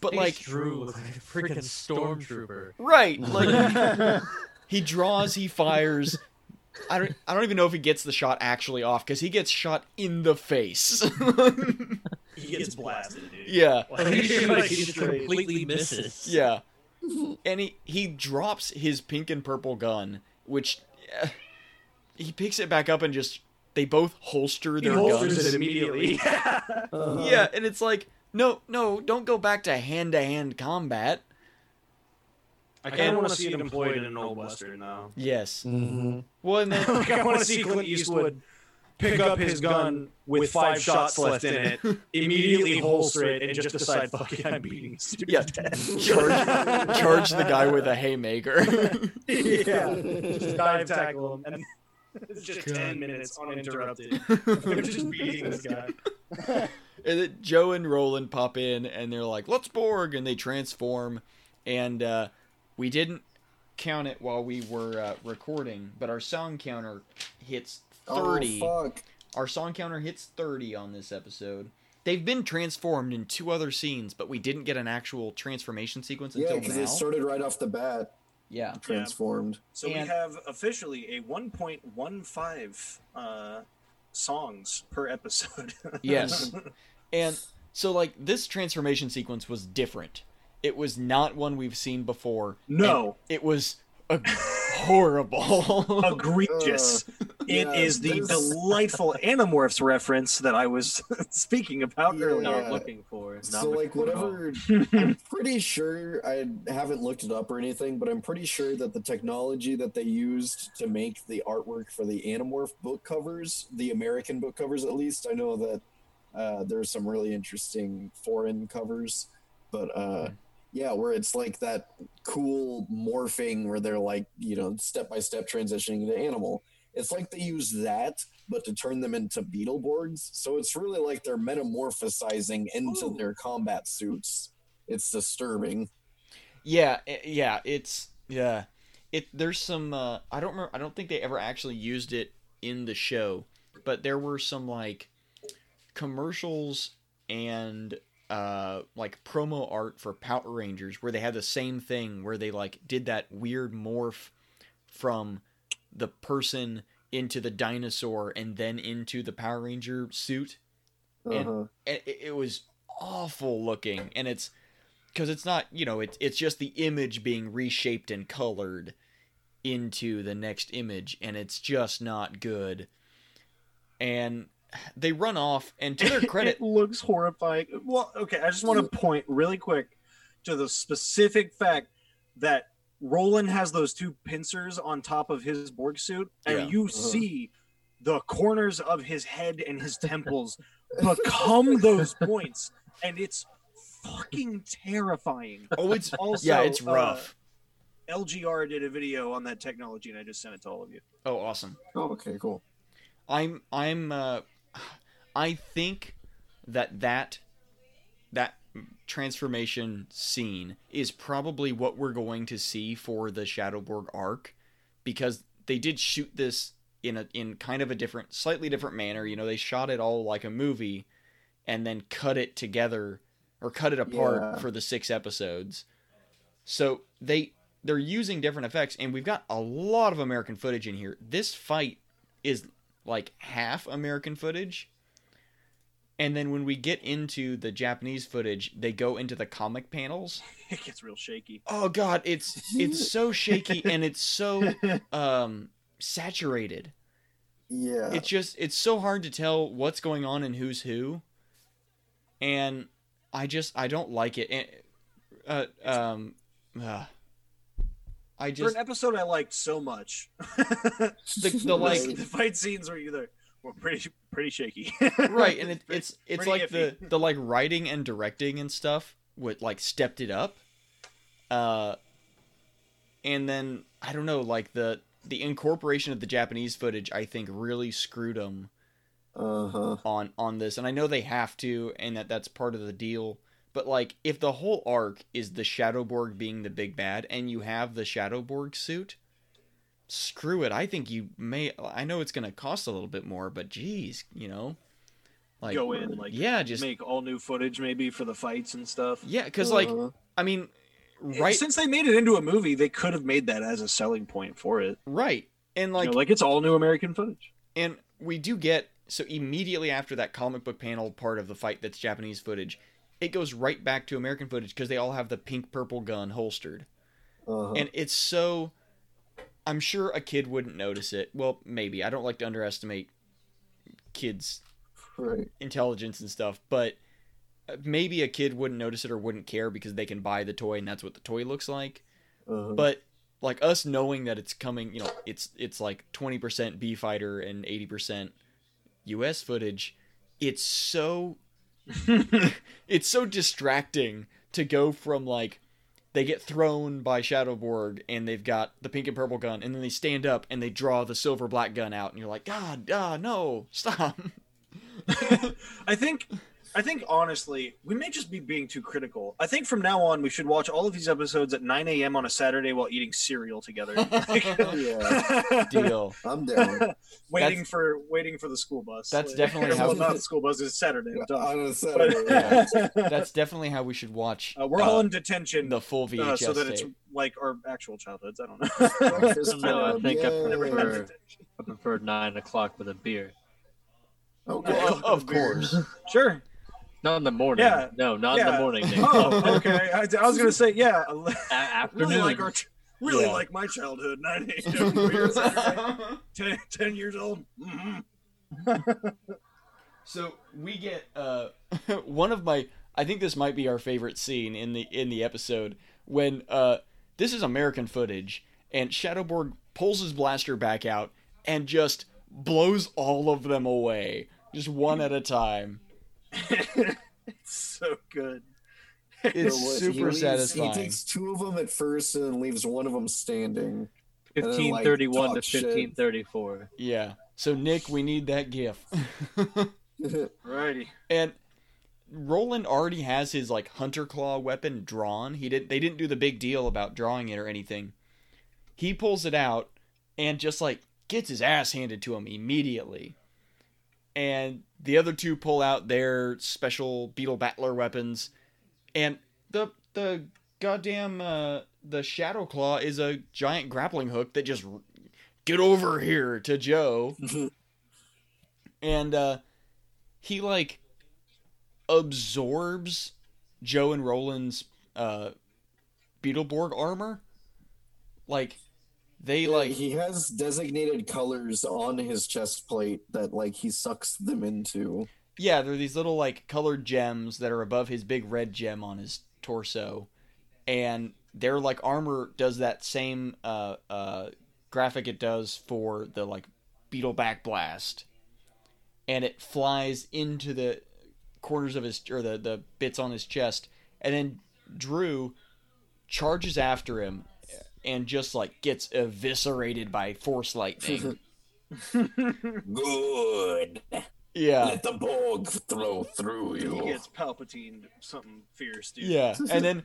[SPEAKER 1] But like
[SPEAKER 2] Drew like a freaking stormtrooper.
[SPEAKER 1] right, like [laughs] he draws, he fires. I don't I don't even know if he gets the shot actually off cuz he gets shot in the face. [laughs]
[SPEAKER 8] He gets blasted, dude.
[SPEAKER 1] yeah. [laughs]
[SPEAKER 8] Like,
[SPEAKER 2] he
[SPEAKER 8] like,
[SPEAKER 2] just completely misses.
[SPEAKER 1] Yeah. And he, he drops his pink and purple gun, which uh, he picks it back up and just they both holster
[SPEAKER 8] he
[SPEAKER 1] their
[SPEAKER 8] holsters
[SPEAKER 1] guns.
[SPEAKER 8] it immediately. [laughs]
[SPEAKER 1] Yeah, and it's like, no, no, don't go back to hand to hand combat.
[SPEAKER 8] I kind of want to see it employed in an old western, though.
[SPEAKER 1] Yes.
[SPEAKER 5] Mm-hmm.
[SPEAKER 1] Well, and then
[SPEAKER 8] like [laughs] I want to see Clint Eastwood pick up his gun with five shots left in it, immediately holster it, and just decide, "Fuck it, I'm beating this dude
[SPEAKER 1] Yeah. [laughs] charge, [laughs] charge the guy with a haymaker.
[SPEAKER 8] yeah, just dive tackle him, and it's just ten minutes uninterrupted. They're just beating this guy.
[SPEAKER 1] and then Jo and Roland pop in and they're like, "Let's Borg," and they transform. And uh, we didn't count it while we were uh, recording, but our song counter hits thirty.
[SPEAKER 4] Oh fuck!
[SPEAKER 1] Our song counter hits 30 on this episode. They've been transformed in two other scenes, but we didn't get an actual transformation sequence
[SPEAKER 4] Yeah,
[SPEAKER 1] until
[SPEAKER 4] because it started right off the bat.
[SPEAKER 1] yeah.
[SPEAKER 4] Transformed.
[SPEAKER 3] So
[SPEAKER 1] And-
[SPEAKER 3] we have officially a 1.15 uh, songs per episode. [laughs]
[SPEAKER 1] Yes. and so like this transformation sequence was different. It was not one we've seen before.
[SPEAKER 3] No.
[SPEAKER 1] and It was a [laughs] horrible.
[SPEAKER 3] Egregious. It
[SPEAKER 4] Yeah,
[SPEAKER 3] is the
[SPEAKER 4] there's-
[SPEAKER 3] delightful [laughs] Animorphs reference that I was [laughs] speaking about
[SPEAKER 4] Yeah.
[SPEAKER 3] earlier.
[SPEAKER 2] Not looking for. Not
[SPEAKER 4] So
[SPEAKER 2] looking
[SPEAKER 4] like
[SPEAKER 2] for at all.
[SPEAKER 4] whatever I'm pretty sure I haven't looked it up or anything, but I'm pretty sure that the technology that they used to make the artwork for the Animorph book covers, the American book covers at least, I know that uh, there's some really interesting foreign covers, but uh, yeah, where it's like that cool morphing where they're like you know step by step transitioning into animal. It's like they use that, but to turn them into Beetleborgs. So it's really like they're metamorphosizing into their combat suits. It's disturbing.
[SPEAKER 1] Yeah, yeah, it's yeah. It there's some uh I don't remember I don't think they ever actually used it in the show, but there were some like commercials and uh like promo art for Power Rangers where they had the same thing where they like did that weird morph from the person into the dinosaur and then into the Power Ranger suit.
[SPEAKER 4] Uh-huh.
[SPEAKER 1] and it, it was awful looking. And it's because it's not you know it's it's just the image being reshaped and colored into the next image and it's just not good. And they run off and to their [laughs] credit
[SPEAKER 3] it looks horrifying. Well, okay, I just want to point really quick to the specific fact that Roland has those two pincers on top of his Borg suit, and
[SPEAKER 1] Yeah.
[SPEAKER 3] you
[SPEAKER 4] Uh-huh.
[SPEAKER 3] see the corners of his head and his temples become [laughs] those points, and it's fucking terrifying.
[SPEAKER 1] oh it's [laughs]
[SPEAKER 3] Also,
[SPEAKER 1] yeah it's
[SPEAKER 3] uh,
[SPEAKER 1] rough
[SPEAKER 3] LGR did a video on that technology, and I just sent it to all of you.
[SPEAKER 1] Oh, awesome.
[SPEAKER 4] Oh, okay, cool.
[SPEAKER 1] I'm I'm uh, I think that that that transformation scene is probably what we're going to see for the Shadowborg arc because they did shoot this in a in kind of a different slightly different manner, you know, they shot it all like a movie and then cut it together or cut it apart
[SPEAKER 4] Yeah.
[SPEAKER 1] for the 6 episodes. So they they're using different effects and we've got a lot of American footage in here. This fight is like half American footage. And then when we get into the Japanese footage, they go into the comic panels. [laughs]
[SPEAKER 3] It gets real shaky.
[SPEAKER 1] Oh god, it's it's [laughs] so shaky and it's so um saturated.
[SPEAKER 4] Yeah.
[SPEAKER 1] It's just it's so hard to tell what's going on and who's who. And I just I don't like it. And uh um uh, I just For
[SPEAKER 3] an episode I liked so much, [laughs]
[SPEAKER 1] the, the like
[SPEAKER 3] the fight scenes were either were pretty pretty shaky.
[SPEAKER 1] right and [laughs] it, it's it's
[SPEAKER 3] Pretty
[SPEAKER 1] like the
[SPEAKER 3] iffy.
[SPEAKER 1] the like writing and directing and stuff what like stepped it up uh and then i don't know like the the incorporation of the japanese footage i think really screwed them
[SPEAKER 4] Uh huh.
[SPEAKER 1] on on this and i know they have to and that that's part of the deal but like if the whole arc is the shadowborg being the big bad and you have the shadowborg suit screw it i think you may i know it's going to cost a little bit more but geez you know like
[SPEAKER 3] Go in like
[SPEAKER 1] yeah just
[SPEAKER 3] make all new footage maybe for the fights and stuff.
[SPEAKER 1] yeah because like
[SPEAKER 4] Uh-huh.
[SPEAKER 1] i mean right
[SPEAKER 3] Since they made it into a movie, they could have made that as a selling point for it.
[SPEAKER 1] right and like
[SPEAKER 3] Like, like it's all new American footage.
[SPEAKER 1] and we do get so immediately after that comic book panel part of the fight that's Japanese footage, it goes right back to American footage because they all have the pink purple gun holstered,
[SPEAKER 4] Uh-huh.
[SPEAKER 1] and it's so. I'm sure a kid wouldn't notice it. Well, maybe I don't like to underestimate kids'
[SPEAKER 4] right.
[SPEAKER 1] intelligence and stuff, but uh, maybe a kid wouldn't notice it or wouldn't care because they can buy the toy and that's what the toy looks like.
[SPEAKER 4] Uh-huh.
[SPEAKER 1] But like us knowing that it's coming, you know, it's it's like 20% B fighter and 80% US footage, it's so [laughs] [laughs] it's so distracting to go from like they get thrown by Shadowborg and they've got the pink and purple gun and then they stand up and they draw the silver black gun out and you're like, God, ah, no, stop. [laughs]
[SPEAKER 3] I think I think honestly, we may just be being too critical. I think from now on we should watch all of these episodes at 9 a.m. on a Saturday while eating cereal together. Like, [laughs]
[SPEAKER 4] yeah. [laughs]
[SPEAKER 1] Deal.
[SPEAKER 4] I'm down. [laughs]
[SPEAKER 3] waiting
[SPEAKER 1] That's-
[SPEAKER 3] for waiting for the school bus.
[SPEAKER 1] That's
[SPEAKER 3] Like-
[SPEAKER 1] definitely how-
[SPEAKER 3] well, not the school bus. It's Saturday. I'm.
[SPEAKER 4] On a Saturday.
[SPEAKER 3] But
[SPEAKER 1] That's definitely how we should watch
[SPEAKER 3] uh, we're all
[SPEAKER 1] uh,
[SPEAKER 3] in detention,
[SPEAKER 1] the full VHS
[SPEAKER 3] uh, so that it's like our actual childhoods. I don't know.
[SPEAKER 2] No, I
[SPEAKER 4] Club,
[SPEAKER 2] think I
[SPEAKER 4] yay.
[SPEAKER 3] Never had
[SPEAKER 2] prefer- I prefer nine o'clock with a beer.
[SPEAKER 4] Okay.
[SPEAKER 1] Well, of course.
[SPEAKER 3] Sure.
[SPEAKER 2] Not in the morning.
[SPEAKER 3] Yeah.
[SPEAKER 2] No, not in the morning. Nick.
[SPEAKER 3] Oh, okay. I, I was gonna say, yeah. [laughs]
[SPEAKER 2] A- [laughs]
[SPEAKER 3] Really like our, really
[SPEAKER 1] Yeah.
[SPEAKER 3] like my childhood. [laughs] Nine a.m. beer Saturday. ten, 10 years old. hmm
[SPEAKER 1] So we get uh, one of my. I think this might be our favorite scene in the in the episode when uh, this is American footage and Shadowborg pulls his blaster back out and just blows all of them away, just one at a time. [laughs]
[SPEAKER 3] it's so good.
[SPEAKER 1] It's
[SPEAKER 4] So what, he
[SPEAKER 1] super
[SPEAKER 4] leaves-
[SPEAKER 1] satisfying.
[SPEAKER 4] He takes two of them at first and leaves one of them standing. 1531 then, like,
[SPEAKER 2] to
[SPEAKER 4] talk shit.
[SPEAKER 2] fifteen thirty-four.
[SPEAKER 1] Yeah. So Nick, we need that gif. [laughs]
[SPEAKER 3] Righty.
[SPEAKER 1] And Roland already has his like hunter claw weapon drawn. He did they didn't do the big deal about drawing it or anything. He pulls it out and just like gets his ass handed to him immediately. And the other two pull out their special beetle battler weapons and the the goddamn uh the shadow claw is a giant grappling hook that just get over here to Jo. [laughs] and uh he like absorbs Jo and Roland's uh Beetleborg armor. Like they like
[SPEAKER 4] he has designated colors on his chest plate that like he sucks them into.
[SPEAKER 1] yeah, they're these little like colored gems that are above his big red gem on his torso. And their like armor does that same uh uh graphic it does for the like beetle back blast. And it flies into the corners of his or the the bits on his chest and then Drew charges after him and just like gets eviscerated by force lightning. [laughs]
[SPEAKER 4] Good.
[SPEAKER 1] yeah.
[SPEAKER 4] Let the Borg throw through
[SPEAKER 3] He
[SPEAKER 4] you.
[SPEAKER 3] gets Palpatine something fierce, dude.
[SPEAKER 1] Yeah. [laughs] And then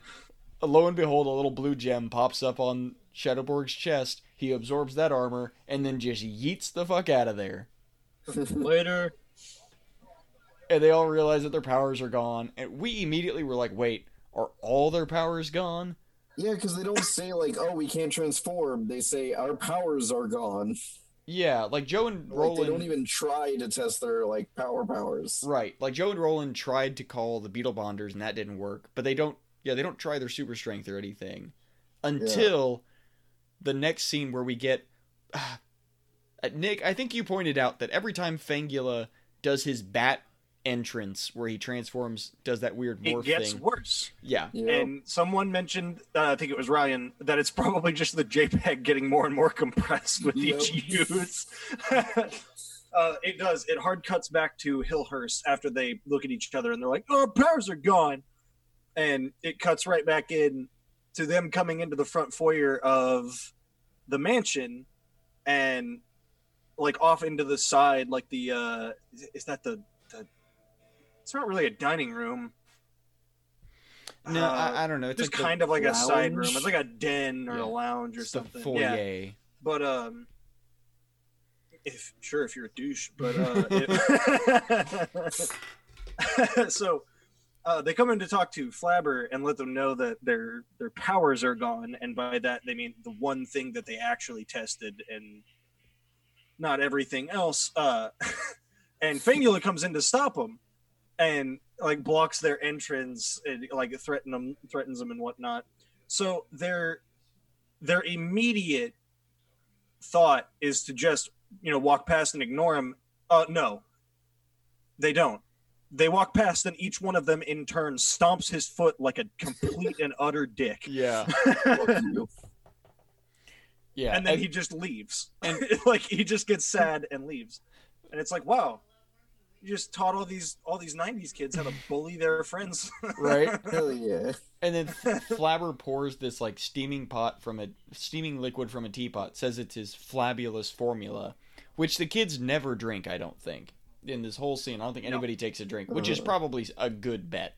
[SPEAKER 1] lo and behold, a little blue gem pops up on Shadowborg's chest. He absorbs that armor and then just yeets the fuck out of there. [laughs]
[SPEAKER 2] Later.
[SPEAKER 1] And they all realize that their powers are gone. And we immediately were like, wait, are all their powers gone?
[SPEAKER 7] Yeah, because they don't say like, "Oh, we can't transform." They say our powers are gone.
[SPEAKER 1] Yeah, like Jo and
[SPEAKER 7] Like,
[SPEAKER 1] Roland.
[SPEAKER 7] they don't even try to test their like power powers.
[SPEAKER 1] Right. Like Jo and Roland tried to call the Beetle Bonders and that didn't work. But they don't yeah, they don't try their super strength or anything. Until the next scene where we get [sighs] uh, Nick, I think you pointed out that every time Fangula does his bat entrance where he transforms does that weird morph
[SPEAKER 3] It gets
[SPEAKER 1] thing.
[SPEAKER 3] worse.
[SPEAKER 1] Yeah.
[SPEAKER 7] Yeah.
[SPEAKER 3] And someone mentioned, uh, I think it was Ryan, that it's probably just the JPEG getting more and more compressed with each use. [laughs] uh, it does. It hard cuts back to Hillhurst after they look at each other and they're like, "Oh, our powers are gone," and it cuts right back in to them coming into the front foyer of the mansion and like off into the side, like the uh, is- is that the the? It's not really a dining room.
[SPEAKER 1] No,
[SPEAKER 3] Uh,
[SPEAKER 1] I, I don't know. It's
[SPEAKER 3] just
[SPEAKER 1] like
[SPEAKER 3] kind of like a side room. It's like a den or
[SPEAKER 1] Yeah.
[SPEAKER 3] a lounge or
[SPEAKER 1] it's the
[SPEAKER 3] something.
[SPEAKER 1] foyer.
[SPEAKER 3] Yeah, but um, if sure if you're a douche, but uh, if- [laughs] so uh, they come in to talk to Flabber and let them know that their their powers are gone, and by that they mean the one thing that they actually tested and not everything else. Uh, [laughs] and Fangula comes in to stop them and like blocks their entrance and like threaten them threatens them and whatnot. So their their immediate thought is to just you know walk past and ignore him uh no. They don't. They walk past and each one of them in turn stomps his foot like a complete and utter dick. [laughs]
[SPEAKER 1] Yeah. Yeah.
[SPEAKER 3] and then
[SPEAKER 1] and-
[SPEAKER 3] he just leaves.
[SPEAKER 1] and- [laughs]
[SPEAKER 3] like he just gets sad and leaves. And it's like wow. you just taught all these all these 90s kids how to bully their friends [laughs]
[SPEAKER 1] right?
[SPEAKER 7] Hell yeah.
[SPEAKER 1] And then [laughs] Flabber pours this like steaming pot from a steaming liquid from a teapot. Says it's his flabulous formula, which the kids never drink. I don't think in this whole scene. I don't think anybody takes a drink, which is probably a good bet.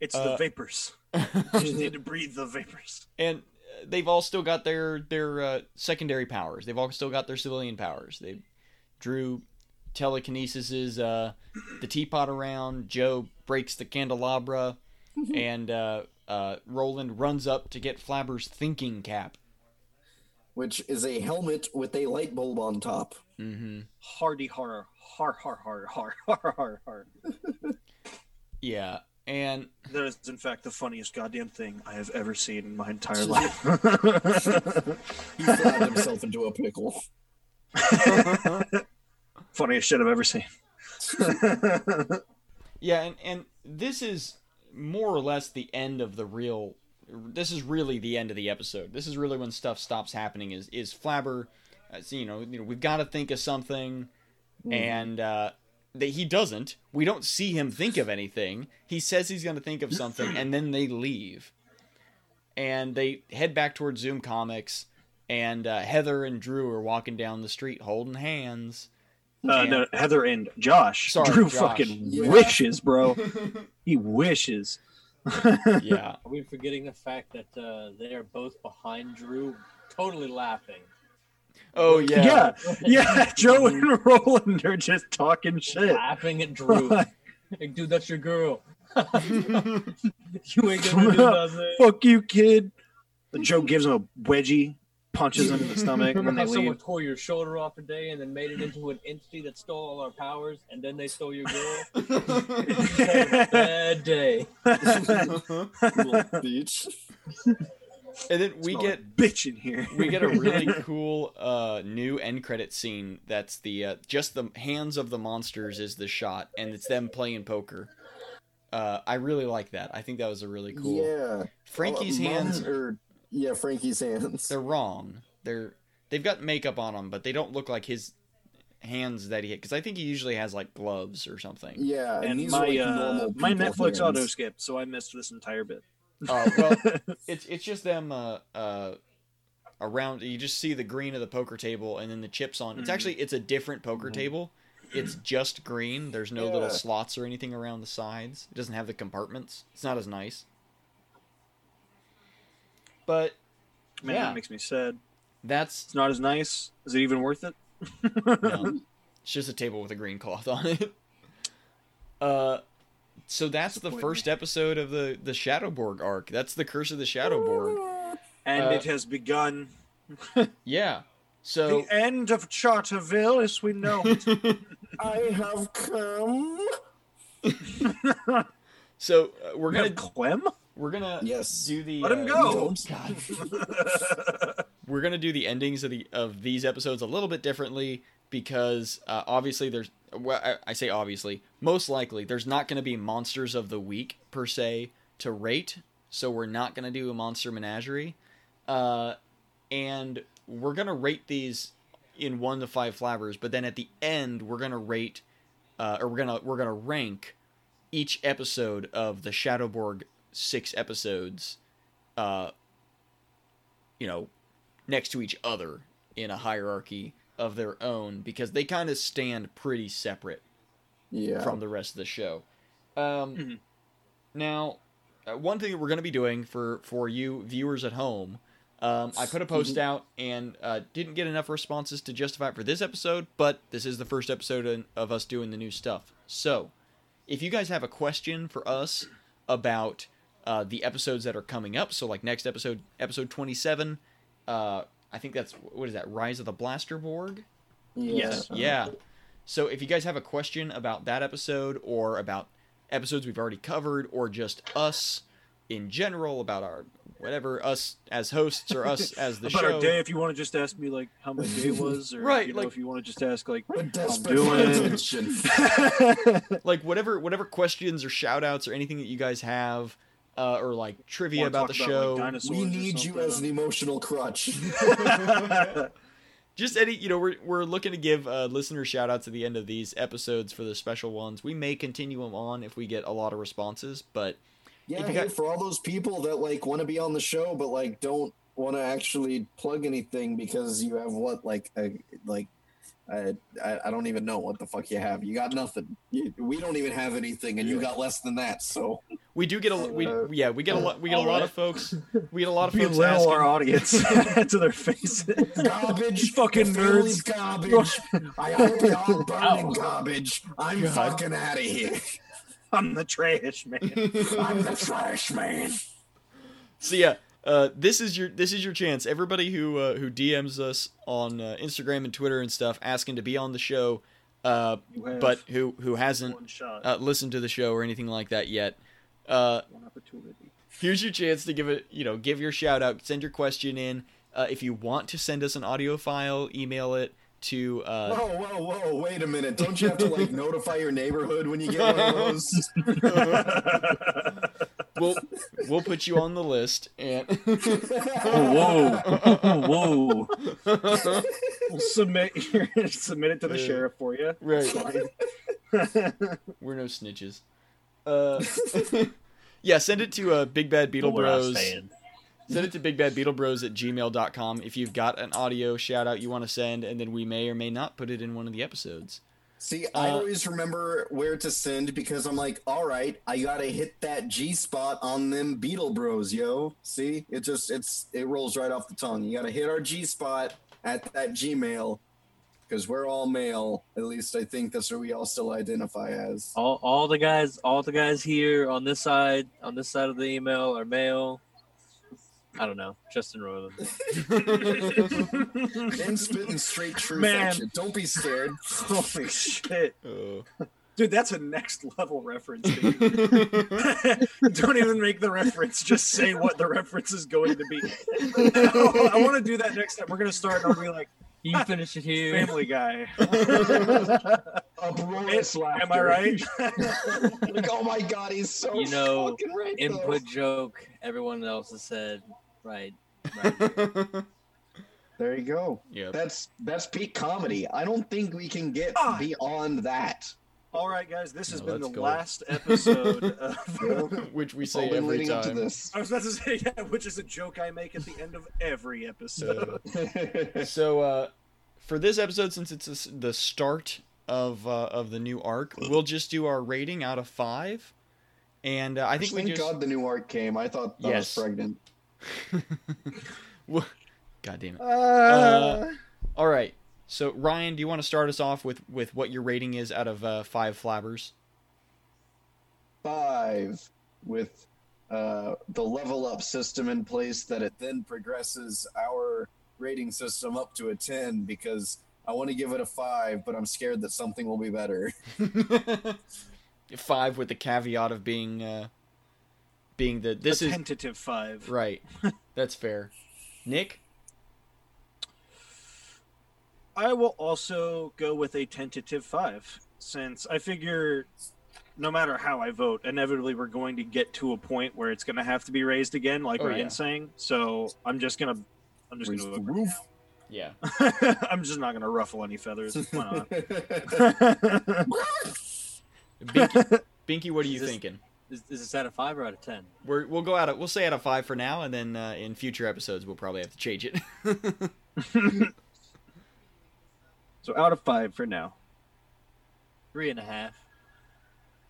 [SPEAKER 3] it's
[SPEAKER 1] Uh,
[SPEAKER 3] the vapors [laughs] you just need to breathe the vapors
[SPEAKER 1] and uh, they've all still got their their uh, secondary powers. They've all still got their civilian powers. They Drew telekinesis uh, the teapot around. Jo breaks the candelabra, and uh, uh, Roland runs up to get Flabber's thinking cap.
[SPEAKER 7] Which is a helmet with a light bulb on top.
[SPEAKER 1] Mm-hmm.
[SPEAKER 3] hardy horror har har har har [laughs] har har har
[SPEAKER 1] Yeah, and
[SPEAKER 3] that is in fact the funniest goddamn thing i have ever seen in my entire [laughs] life
[SPEAKER 7] He flattened himself into a pickle. [laughs]
[SPEAKER 3] funniest shit i've ever seen [laughs]
[SPEAKER 1] yeah, and and this is more or less the end of the real. This is really the end of the episode. This is really when stuff stops happening. Is is Flabber? Uh, you know, you know, we've got to think of something, and uh, that he doesn't. We don't see him think of anything. He says he's going to think of something, and then they leave, and they head back towards Zoom Comics. And uh, Heather and Drew are walking down the street holding hands.
[SPEAKER 3] Uh, no, heather and josh
[SPEAKER 1] Sorry,
[SPEAKER 3] drew
[SPEAKER 1] Josh.
[SPEAKER 3] fucking
[SPEAKER 7] Yeah.
[SPEAKER 3] wishes bro [laughs] he wishes
[SPEAKER 1] Yeah, [laughs]
[SPEAKER 2] Are we forgetting the fact that uh, they are both behind Drew, totally laughing?
[SPEAKER 1] Oh [laughs] yeah.
[SPEAKER 3] yeah yeah jo and roland are just talking shit
[SPEAKER 2] Laughing at Drew. like, dude, that's your girl. you ain't gonna do nothing.
[SPEAKER 3] fuck you kid jo gives him a wedgie punches him in the stomach
[SPEAKER 2] Remember
[SPEAKER 3] when they
[SPEAKER 2] how someone tore your shoulder off today and then made it into an entity that stole all our powers, and then they stole your girl? [laughs] Bad day.
[SPEAKER 7] Little bitch.
[SPEAKER 1] And then we get
[SPEAKER 3] like bitch in here
[SPEAKER 1] we get a really [laughs] cool uh, new end credit scene. That's the uh, just the hands of the monsters is the shot, and it's them playing poker. Uh, I really like that. I think that was a really cool.
[SPEAKER 7] Yeah.
[SPEAKER 1] Frankie's
[SPEAKER 7] Uh, Mom-
[SPEAKER 1] hands,
[SPEAKER 7] Or, yeah, Frankie's hands.
[SPEAKER 1] they're wrong. They're they've got makeup on them, but they don't look like his hands that he because I think he usually has like gloves or something.
[SPEAKER 7] Yeah, and,
[SPEAKER 3] and
[SPEAKER 7] these
[SPEAKER 3] my
[SPEAKER 7] are like
[SPEAKER 3] uh, my Netflix
[SPEAKER 7] hands.
[SPEAKER 3] auto skip, so I missed this entire bit.
[SPEAKER 1] Oh well, [laughs] it's it's just them uh, uh, around you just see the green of the poker table and then the chips on. It's
[SPEAKER 3] Mhm.
[SPEAKER 1] actually it's a different poker table. It's just green. There's no
[SPEAKER 4] Yeah.
[SPEAKER 1] little slots or anything around the sides. It doesn't have the compartments. It's not as nice. But
[SPEAKER 3] Man,
[SPEAKER 1] Yeah.
[SPEAKER 3] that makes me sad.
[SPEAKER 1] that's
[SPEAKER 3] It's not as nice. Is it even worth it?
[SPEAKER 1] no. [laughs] It's just a table with a green cloth on it. [laughs] Uh, so that's the first episode of the the Shadowborg arc. That's the Curse of the Shadowborg. [laughs]
[SPEAKER 3] And
[SPEAKER 1] Uh,
[SPEAKER 3] it has begun.
[SPEAKER 1] Yeah. So
[SPEAKER 3] the end of Charterville as we know it.
[SPEAKER 4] I have come.
[SPEAKER 1] so uh, we're gonna
[SPEAKER 3] have Clem?
[SPEAKER 1] We're gonna
[SPEAKER 4] Yes.
[SPEAKER 1] do the
[SPEAKER 3] Let him
[SPEAKER 1] uh,
[SPEAKER 3] go.
[SPEAKER 1] God. [laughs] we're gonna do the endings of the of these episodes a little bit differently because uh, obviously there's well I, I say obviously most likely there's not gonna be monsters of the week per se to rate so we're not gonna do a monster menagerie uh, and we're gonna rate these in one to five flavors but then at the end we're gonna rate uh, or we're gonna we're gonna rank each episode of the Shadowborg six episodes uh, you know, next to each other in a hierarchy of their own because they kind of stand pretty separate
[SPEAKER 4] Yeah.
[SPEAKER 1] from the rest of the show. Um,
[SPEAKER 3] Mhm.
[SPEAKER 1] Now, uh, one thing that we're going to be doing for for you viewers at home, um, I put a post out and uh, didn't get enough responses to justify it for this episode, but this is the first episode in- of us doing the new stuff. So, if you guys have a question for us about uh, the episodes that are coming up, so like next episode, episode twenty seven, uh, I think that's what is that, Rise of the Blasterborg?
[SPEAKER 3] Yes.
[SPEAKER 1] Yeah. So if you guys have a question about that episode or about episodes we've already covered or just us in general about our whatever us as hosts or us as the [laughs]
[SPEAKER 3] About
[SPEAKER 1] show
[SPEAKER 3] our day, if you want to just ask me like how my day [laughs] was, or
[SPEAKER 1] Right,
[SPEAKER 3] you know,
[SPEAKER 1] like-
[SPEAKER 3] if you want to just ask like
[SPEAKER 4] We're desperate
[SPEAKER 3] doing-
[SPEAKER 4] for [laughs]
[SPEAKER 1] like whatever whatever questions or shout outs or anything that you guys have uh, or like trivia
[SPEAKER 3] wanna
[SPEAKER 1] about the
[SPEAKER 3] talk
[SPEAKER 1] show.
[SPEAKER 3] like,
[SPEAKER 4] We need you as an emotional crutch. [laughs] [laughs]
[SPEAKER 1] just any you know we're, we're looking to give uh, listener shout outs at the end of these episodes for the special ones. We may continue them on if we get a lot of responses but
[SPEAKER 4] Yeah,
[SPEAKER 1] If you
[SPEAKER 4] hey,
[SPEAKER 1] got-
[SPEAKER 4] for all those people that like want to be on the show but like don't want to actually plug anything because you have what like a like I, I I don't even know what the fuck you have. You got nothing. You, we don't even have anything, and you got less than that. So
[SPEAKER 1] we do get a we
[SPEAKER 4] Uh,
[SPEAKER 1] yeah we get a lot [laughs] we get a lot of folks we get a lot of folks
[SPEAKER 3] belittle
[SPEAKER 1] asking
[SPEAKER 3] our audience [laughs] to their faces.
[SPEAKER 4] garbage, [laughs]
[SPEAKER 3] Fucking nerds.
[SPEAKER 4] garbage. I hope you're all burning
[SPEAKER 2] Ow.
[SPEAKER 4] garbage. I'm
[SPEAKER 1] God.
[SPEAKER 4] fucking out of here.
[SPEAKER 3] I'm the trash man.
[SPEAKER 4] I'm the trash man.
[SPEAKER 1] So yeah, uh, this is your this is your chance. Everybody who uh, who DMs us on uh, Instagram and Twitter and stuff asking to be on the show, uh, but who who hasn't uh, listened to the show or anything like that yet. Uh, here's your chance to give it you know give your shout out, send your question in. Uh, if you want to send us an audio file, email it to uh,
[SPEAKER 4] Whoa, whoa, whoa! Wait a minute! Don't you have to like [laughs] notify your neighborhood when you get one of those? [laughs]
[SPEAKER 1] we'll we'll put you on the list and [laughs]
[SPEAKER 2] whoa, [laughs] whoa.
[SPEAKER 3] We'll submit submit it to the
[SPEAKER 1] Yeah.
[SPEAKER 3] sheriff for you.
[SPEAKER 1] right. [laughs] We're no snitches. Uh, yeah, send it to uh, Big Bad Beetle
[SPEAKER 2] But where I
[SPEAKER 1] Bros. Send it to big bad beetle bros at gmail.com if you've got an audio shout out you want to send, and then we may or may not put it in one of the episodes.
[SPEAKER 4] See, I
[SPEAKER 1] Uh,
[SPEAKER 4] always remember where to send because I'm like, all right, I gotta hit that G spot on them Beetle Bros, yo. See, it just it's it rolls right off the tongue. You gotta hit our G spot at that Gmail because we're all male. At least I think that's what we all still identify as.
[SPEAKER 2] All, all the guys, all the guys here on this side, on this side of the email are male. I don't know, Justin Roiland. [laughs] [laughs]
[SPEAKER 4] and spitting straight truth
[SPEAKER 3] Man.
[SPEAKER 4] at you. Don't be scared.
[SPEAKER 3] Holy shit,
[SPEAKER 1] Oh.
[SPEAKER 3] dude! That's a next level reference. [laughs] Don't even make the reference. Just say what the reference is going to be. I want to do that next time. We're gonna start. and I'll be like
[SPEAKER 2] You finish it here.
[SPEAKER 3] Family Guy.
[SPEAKER 4] Uproarious laughter.
[SPEAKER 3] Am I right?
[SPEAKER 4] like, oh my god, he's so
[SPEAKER 2] You know,
[SPEAKER 4] fucking right. though.
[SPEAKER 2] Input joke. Everyone else has said right. right. [laughs]
[SPEAKER 4] There you go.
[SPEAKER 1] Yeah.
[SPEAKER 4] That's that's peak comedy. I don't think we can get
[SPEAKER 3] Ah.
[SPEAKER 4] beyond that.
[SPEAKER 3] All right, guys, this has
[SPEAKER 1] Now
[SPEAKER 3] been the
[SPEAKER 1] let's go.
[SPEAKER 3] last episode [laughs] of. [laughs]
[SPEAKER 1] Which we say
[SPEAKER 7] been
[SPEAKER 1] every
[SPEAKER 7] leading up to
[SPEAKER 1] time.
[SPEAKER 7] this.
[SPEAKER 3] I was about to say, yeah, which is a joke I make at the end of every episode.
[SPEAKER 1] So uh, for this episode, since it's the the start of uh, of the new arc, we'll just do our rating out of five. And uh, I think we
[SPEAKER 7] Thank
[SPEAKER 1] just
[SPEAKER 7] God the new arc came. I thought I
[SPEAKER 1] Yes.
[SPEAKER 7] was pregnant. [laughs]
[SPEAKER 1] Wha- God damn it.
[SPEAKER 3] Uh,
[SPEAKER 1] All right. So Ryan, do you want to start us off with with what your rating is out of uh, five flabbers?
[SPEAKER 7] Five with uh, the level up system in place that it
[SPEAKER 4] then progresses our rating system up to a 10 because I want to give it a 5, but I'm scared that something will be better. [laughs]
[SPEAKER 1] five with the caveat of being uh, being the this
[SPEAKER 3] a
[SPEAKER 1] is
[SPEAKER 3] tentative five.
[SPEAKER 1] right. [laughs] That's fair. Nick.
[SPEAKER 3] I will also go with a tentative five, since I figure no matter how I vote, inevitably we're going to get to a point where it's going to have to be raised again, like
[SPEAKER 1] Oh,
[SPEAKER 3] Ryan's saying. So I'm just gonna, I'm just
[SPEAKER 4] Raise
[SPEAKER 3] gonna,
[SPEAKER 4] roof.
[SPEAKER 1] Yeah. [laughs]
[SPEAKER 3] I'm just not gonna ruffle any feathers. [laughs] Why not?
[SPEAKER 1] Binky, Binky what are you
[SPEAKER 2] Is this-
[SPEAKER 1] thinking?
[SPEAKER 2] Is, is this out of five or out of ten?
[SPEAKER 1] We're, we'll go out. Of, we'll say out of five for now, and then uh, in future episodes we'll probably have to change it. [laughs]
[SPEAKER 3] so out of five for now.
[SPEAKER 2] Three and a half.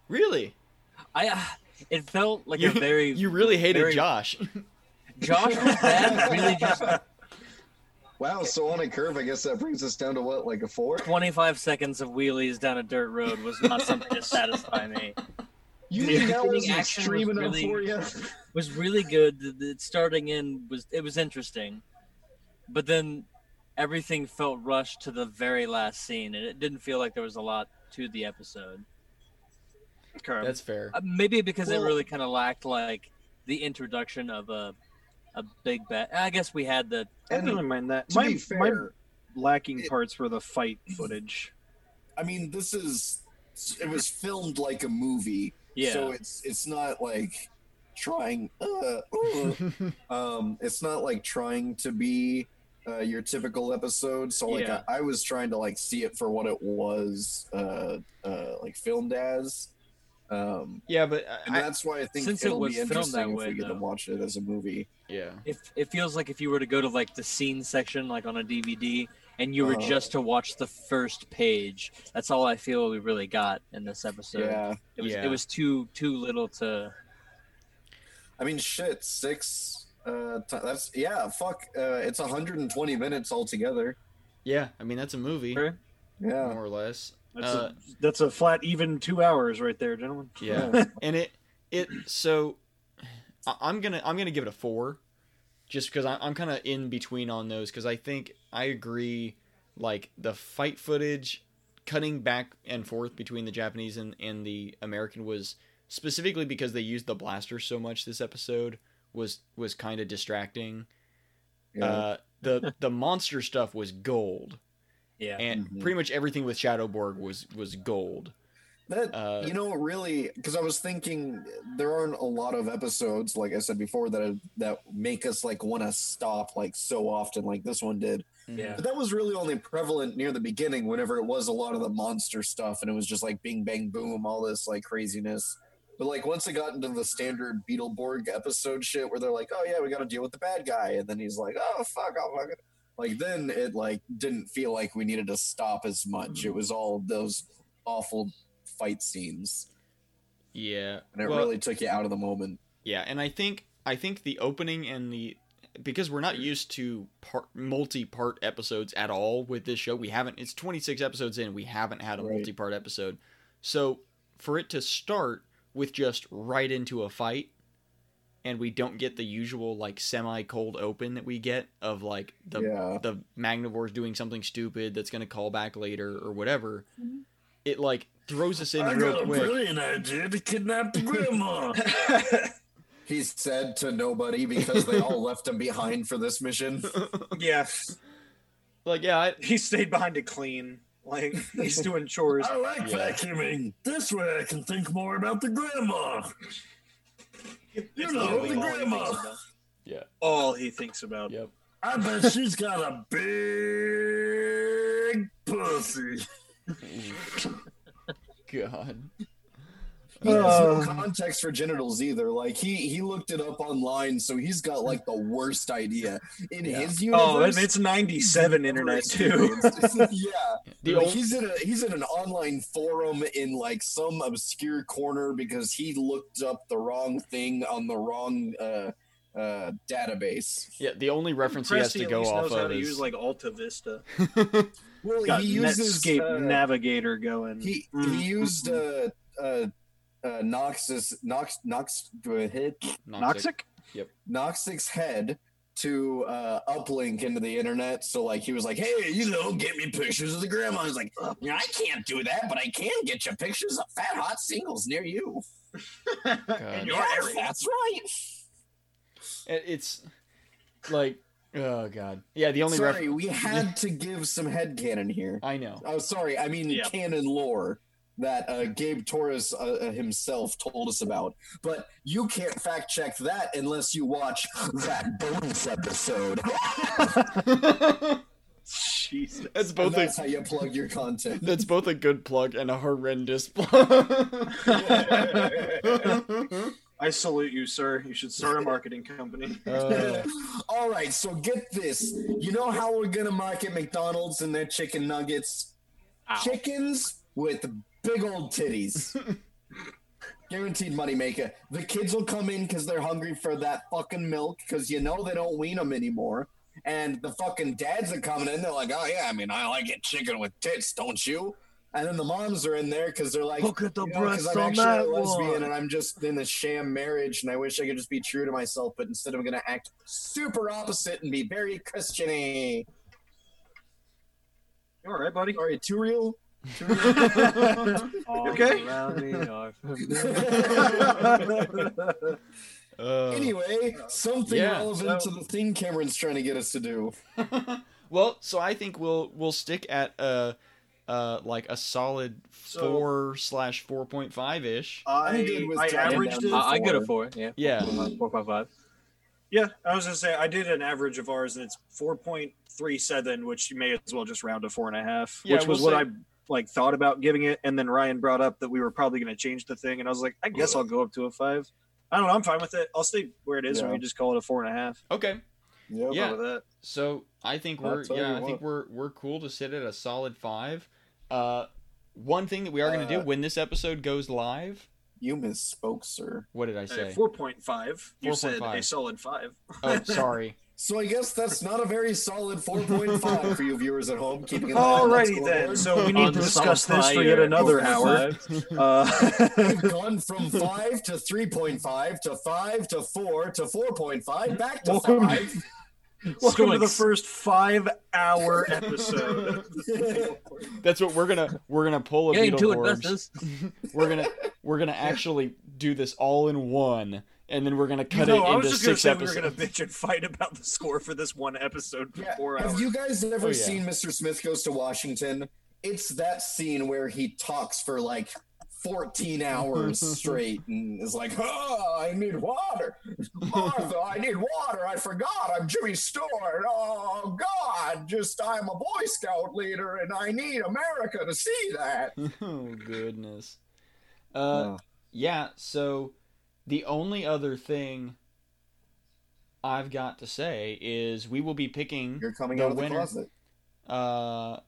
[SPEAKER 1] really?
[SPEAKER 2] I. Uh, it felt like
[SPEAKER 1] You,
[SPEAKER 2] a very. [laughs]
[SPEAKER 1] you really hated
[SPEAKER 2] very-
[SPEAKER 1] Josh. [laughs]
[SPEAKER 2] Josh was bad. Really, just
[SPEAKER 7] Wow, so on a curve, I guess that brings us down to what, like a four?
[SPEAKER 2] 25 seconds of wheelies down a dirt road was not something to satisfy me.
[SPEAKER 7] You
[SPEAKER 2] The
[SPEAKER 7] think that was
[SPEAKER 2] beginning action
[SPEAKER 7] extreme
[SPEAKER 2] was really-
[SPEAKER 7] for you?
[SPEAKER 2] was really good. The, the starting in was it was interesting, but then everything felt rushed to the very last scene, and it didn't feel like there was a lot to the episode.
[SPEAKER 3] Okay.
[SPEAKER 1] That's fair.
[SPEAKER 2] Uh, maybe because
[SPEAKER 7] Well-
[SPEAKER 2] it really kind of lacked like the introduction of a a big bet. I guess we had the
[SPEAKER 3] I
[SPEAKER 7] And
[SPEAKER 3] don't really mind that.
[SPEAKER 7] to
[SPEAKER 3] My,
[SPEAKER 7] be
[SPEAKER 3] my
[SPEAKER 7] fair,
[SPEAKER 3] lacking
[SPEAKER 4] it-
[SPEAKER 3] parts were the fight footage.
[SPEAKER 4] I mean, this is it was filmed like a movie,
[SPEAKER 2] yeah.
[SPEAKER 4] so it's it's not like trying. Uh, uh, [laughs] um, it's not like trying to be uh, your typical episode. So like
[SPEAKER 2] Yeah.
[SPEAKER 4] I, I was trying to like see it for what it was, uh, uh, like filmed as. Um,
[SPEAKER 1] yeah, but
[SPEAKER 4] and
[SPEAKER 1] I,
[SPEAKER 4] that's why I think
[SPEAKER 2] Since it
[SPEAKER 4] it'll
[SPEAKER 2] was
[SPEAKER 4] be
[SPEAKER 2] filmed
[SPEAKER 4] interesting
[SPEAKER 2] that
[SPEAKER 4] if
[SPEAKER 2] way,
[SPEAKER 4] we get to watch it as a movie.
[SPEAKER 1] yeah,
[SPEAKER 2] It, it feels like if you were to go to like the scene section, like on a DVD, and you were
[SPEAKER 4] Uh-huh.
[SPEAKER 2] just to watch the first page. That's all I feel we really got in this episode.
[SPEAKER 4] yeah,
[SPEAKER 2] It was
[SPEAKER 1] Yeah.
[SPEAKER 2] it was too too little to.
[SPEAKER 4] I mean, shit, six. Uh, t- that's yeah. Fuck. Uh, it's 120 minutes altogether.
[SPEAKER 1] yeah. I mean that's a movie,
[SPEAKER 2] Sure.
[SPEAKER 4] Yeah.
[SPEAKER 1] more or less.
[SPEAKER 3] That's,
[SPEAKER 1] Uh,
[SPEAKER 3] a, that's a flat even two hours right there, gentlemen.
[SPEAKER 1] Yeah, [laughs] and it it so I'm gonna I'm gonna give it a four, just because I- I'm kind of in between on those because I think I agree like the fight footage cutting back and forth between the Japanese and, and the American was specifically because they used the blaster so much this episode was was kind of distracting.
[SPEAKER 4] Yeah.
[SPEAKER 1] Uh, the [laughs] the monster stuff was gold,
[SPEAKER 2] Yeah.
[SPEAKER 1] and
[SPEAKER 4] Mhm.
[SPEAKER 1] pretty much everything with Shadowborg was was gold.
[SPEAKER 4] That
[SPEAKER 1] Uh,
[SPEAKER 4] you know, really, because I was thinking there aren't a lot of episodes, like I said before, that that make us like want to stop like so often, like this one did.
[SPEAKER 2] Yeah.
[SPEAKER 4] But that was really only prevalent near the beginning, whenever it was a lot of the monster stuff, and it was just like Bing Bang Boom, all this like craziness. But like once it got into the standard Beetleborg episode shit, where they're like, "Oh yeah, we got to deal with the bad guy," and then he's like, "Oh fuck, oh fuck it," like then it like didn't feel like we needed to stop as much. It was all those awful fight scenes,
[SPEAKER 1] Yeah,
[SPEAKER 4] and it
[SPEAKER 1] Well,
[SPEAKER 4] really took you out of the moment.
[SPEAKER 1] Yeah, and I think I think the opening and the because we're not used to part, multi-part episodes at all with this show. We haven't. It's 26 episodes in. We haven't had a
[SPEAKER 4] Right.
[SPEAKER 1] multi-part episode. So for it to start with just right into a fight, and we don't get the usual like semi-cold open that we get of like the
[SPEAKER 4] yeah,
[SPEAKER 1] the Magnavores doing something stupid that's going to call back later or whatever. Mm-hmm. It like throws us in real quick.
[SPEAKER 6] brilliant idea to kidnap the grandma. [laughs]
[SPEAKER 4] he said to nobody because they all left him behind for this mission. [laughs]
[SPEAKER 3] Yeah,
[SPEAKER 1] Like yeah, I,
[SPEAKER 3] he stayed behind to clean. Like he's [laughs] doing chores.
[SPEAKER 6] I like
[SPEAKER 1] Yeah.
[SPEAKER 6] vacuuming. This way I can think more about the grandma. You
[SPEAKER 3] It's
[SPEAKER 6] know, the
[SPEAKER 3] all he
[SPEAKER 6] grandma.
[SPEAKER 3] thinks about.
[SPEAKER 1] yeah,
[SPEAKER 3] All he thinks about.
[SPEAKER 1] yep.
[SPEAKER 6] I bet she's got a big pussy.
[SPEAKER 1] God.
[SPEAKER 4] He has
[SPEAKER 3] Uh.
[SPEAKER 4] no context for genitals either. Like he he looked it up online, so he's got like the worst idea in his universe.
[SPEAKER 3] Oh, it's 97 internet too. [laughs]
[SPEAKER 4] yeah, like he's in a he's in an online forum in like some obscure corner because he looked up the wrong thing on the wrong uh, uh, database.
[SPEAKER 1] yeah, the only reference he has
[SPEAKER 3] Presty
[SPEAKER 1] to
[SPEAKER 3] at
[SPEAKER 1] go
[SPEAKER 3] least
[SPEAKER 1] off
[SPEAKER 3] knows how
[SPEAKER 1] of
[SPEAKER 3] to
[SPEAKER 1] is
[SPEAKER 3] use like Alta Vista. [laughs]
[SPEAKER 4] Well,
[SPEAKER 3] Got
[SPEAKER 4] he uses
[SPEAKER 3] Netscape
[SPEAKER 4] uh,
[SPEAKER 3] Navigator going.
[SPEAKER 4] he
[SPEAKER 3] Mm.
[SPEAKER 4] he used uh uh uh Noxus Nox Nox head
[SPEAKER 3] Noxic? Yep.
[SPEAKER 4] Noxic's head to uh uplink into the internet. So like he was like, Hey, you know, get me pictures of the grandma. He's like, "Yeah, I can't do that, but I can get you pictures of fat hot singles near you. [laughs]
[SPEAKER 1] God.
[SPEAKER 3] your area.
[SPEAKER 4] that's right.
[SPEAKER 1] It's like, oh god. Yeah, the only
[SPEAKER 4] sorry,
[SPEAKER 1] reference.
[SPEAKER 4] we had to give some head headcanon here.
[SPEAKER 1] I know.
[SPEAKER 4] Oh, sorry, I mean
[SPEAKER 3] Yeah.
[SPEAKER 4] canon lore that uh, Gabe Torres uh, uh, himself told us about. But you can't fact check that unless you watch that bonus episode. [laughs]
[SPEAKER 3] Jesus.
[SPEAKER 1] That's
[SPEAKER 4] And
[SPEAKER 1] both a
[SPEAKER 4] that's how you plug your content.
[SPEAKER 1] that's both a good plug and a horrendous [laughs] plug. [laughs]
[SPEAKER 3] I salute you, sir. You should start a marketing company. [laughs]
[SPEAKER 1] Uh, [laughs]
[SPEAKER 4] All right, so get this. You know how we're gonna market McDonald's and their chicken nuggets? Chickens with big old titties. [laughs] Guaranteed moneymaker. The kids will come in because they're hungry for that fucking milk because you know they don't wean them anymore. And the fucking dads are coming in. They're like, oh, yeah, I mean, I like it chicken with tits, don't you? And then the moms are in there because they're like,
[SPEAKER 3] Look at the
[SPEAKER 4] you know, 'cause
[SPEAKER 3] breasts
[SPEAKER 4] I'm
[SPEAKER 3] on
[SPEAKER 4] actually
[SPEAKER 3] that
[SPEAKER 4] a lesbian
[SPEAKER 3] one.
[SPEAKER 4] and I'm just in a sham marriage and I wish I could just be true to myself, but instead I'm gonna act super opposite and be very Christian-y.
[SPEAKER 3] You all right, buddy?
[SPEAKER 4] Sorry, too real? [laughs]
[SPEAKER 2] All
[SPEAKER 3] Okay.
[SPEAKER 2] around me are [laughs]
[SPEAKER 1] uh,
[SPEAKER 4] Anyway, something
[SPEAKER 1] Yeah,
[SPEAKER 4] relevant
[SPEAKER 3] so-
[SPEAKER 4] to the thing Cameron's trying to get us to do. [laughs]
[SPEAKER 1] well, so I think we'll we'll stick at uh uh like a solid
[SPEAKER 3] So-
[SPEAKER 1] four slash four point five ish.
[SPEAKER 3] I,
[SPEAKER 4] good with
[SPEAKER 3] I averaged it.
[SPEAKER 2] I, I get a four. Yeah.
[SPEAKER 1] Yeah.
[SPEAKER 2] Four point five.
[SPEAKER 3] Yeah, I was gonna say I did an average of ours, and it's four point three seven, which you may as well just round to four and a half,
[SPEAKER 1] Yeah,
[SPEAKER 3] which was
[SPEAKER 1] we'll
[SPEAKER 3] what
[SPEAKER 1] say-
[SPEAKER 3] I like thought about giving it. And then Ryan brought up that we were probably gonna change the thing, and I was like, I guess I'll go up to a five. I don't know. I'm fine with it. I'll stay where it is, and
[SPEAKER 4] Yeah.
[SPEAKER 3] we just call it a four and a half.
[SPEAKER 1] Okay.
[SPEAKER 4] Yep.
[SPEAKER 1] Yeah.
[SPEAKER 3] That.
[SPEAKER 1] So I think we're yeah,
[SPEAKER 4] you
[SPEAKER 1] I think we're we're cool to sit at a solid five. Uh one thing that we are gonna do
[SPEAKER 4] Uh,
[SPEAKER 1] when this episode goes live.
[SPEAKER 4] You misspoke, sir.
[SPEAKER 1] What did I say?
[SPEAKER 3] Four point five. You said a solid five.
[SPEAKER 1] Oh, [laughs] sorry.
[SPEAKER 4] So I guess that's not a very solid 4.5 for you viewers at home. Keeping an eye on
[SPEAKER 3] Alrighty then. So we need to discuss this for yet another hour. [laughs] Uh,
[SPEAKER 4] We've [laughs] gone from 5 to 3.5 to 5 to 4 to 4.5 back to
[SPEAKER 3] Welcome-
[SPEAKER 4] 5.
[SPEAKER 3] Welcome to the first five-hour episode. [laughs]
[SPEAKER 1] That's what we're gonna we're gonna pull a
[SPEAKER 2] Getting to
[SPEAKER 1] Beetleborgs. We're gonna we're gonna actually do this all in one, and then we're gonna
[SPEAKER 3] You
[SPEAKER 1] cut
[SPEAKER 3] know,
[SPEAKER 1] it
[SPEAKER 3] I was
[SPEAKER 1] into
[SPEAKER 3] just gonna
[SPEAKER 1] six
[SPEAKER 3] say
[SPEAKER 1] episodes.
[SPEAKER 3] We're gonna bitch and fight about the score for this one episode for
[SPEAKER 4] Yeah.
[SPEAKER 3] four
[SPEAKER 4] Have you guys ever
[SPEAKER 1] Oh, yeah.
[SPEAKER 4] seen Mr. Smith Goes to Washington? It's that scene where he talks for like 14 hours [laughs] straight and is like, oh, I need water. Martha, I need water. I forgot. I'm Jimmy Stewart. Oh, God. Just, I'm a Boy Scout leader and I need America to see that. [laughs]
[SPEAKER 1] oh goodness. Uh, yeah. So the only other thing I've got to say is we will be picking
[SPEAKER 4] You're coming
[SPEAKER 1] the
[SPEAKER 4] out of the
[SPEAKER 1] winner.
[SPEAKER 4] closet.
[SPEAKER 1] Uh,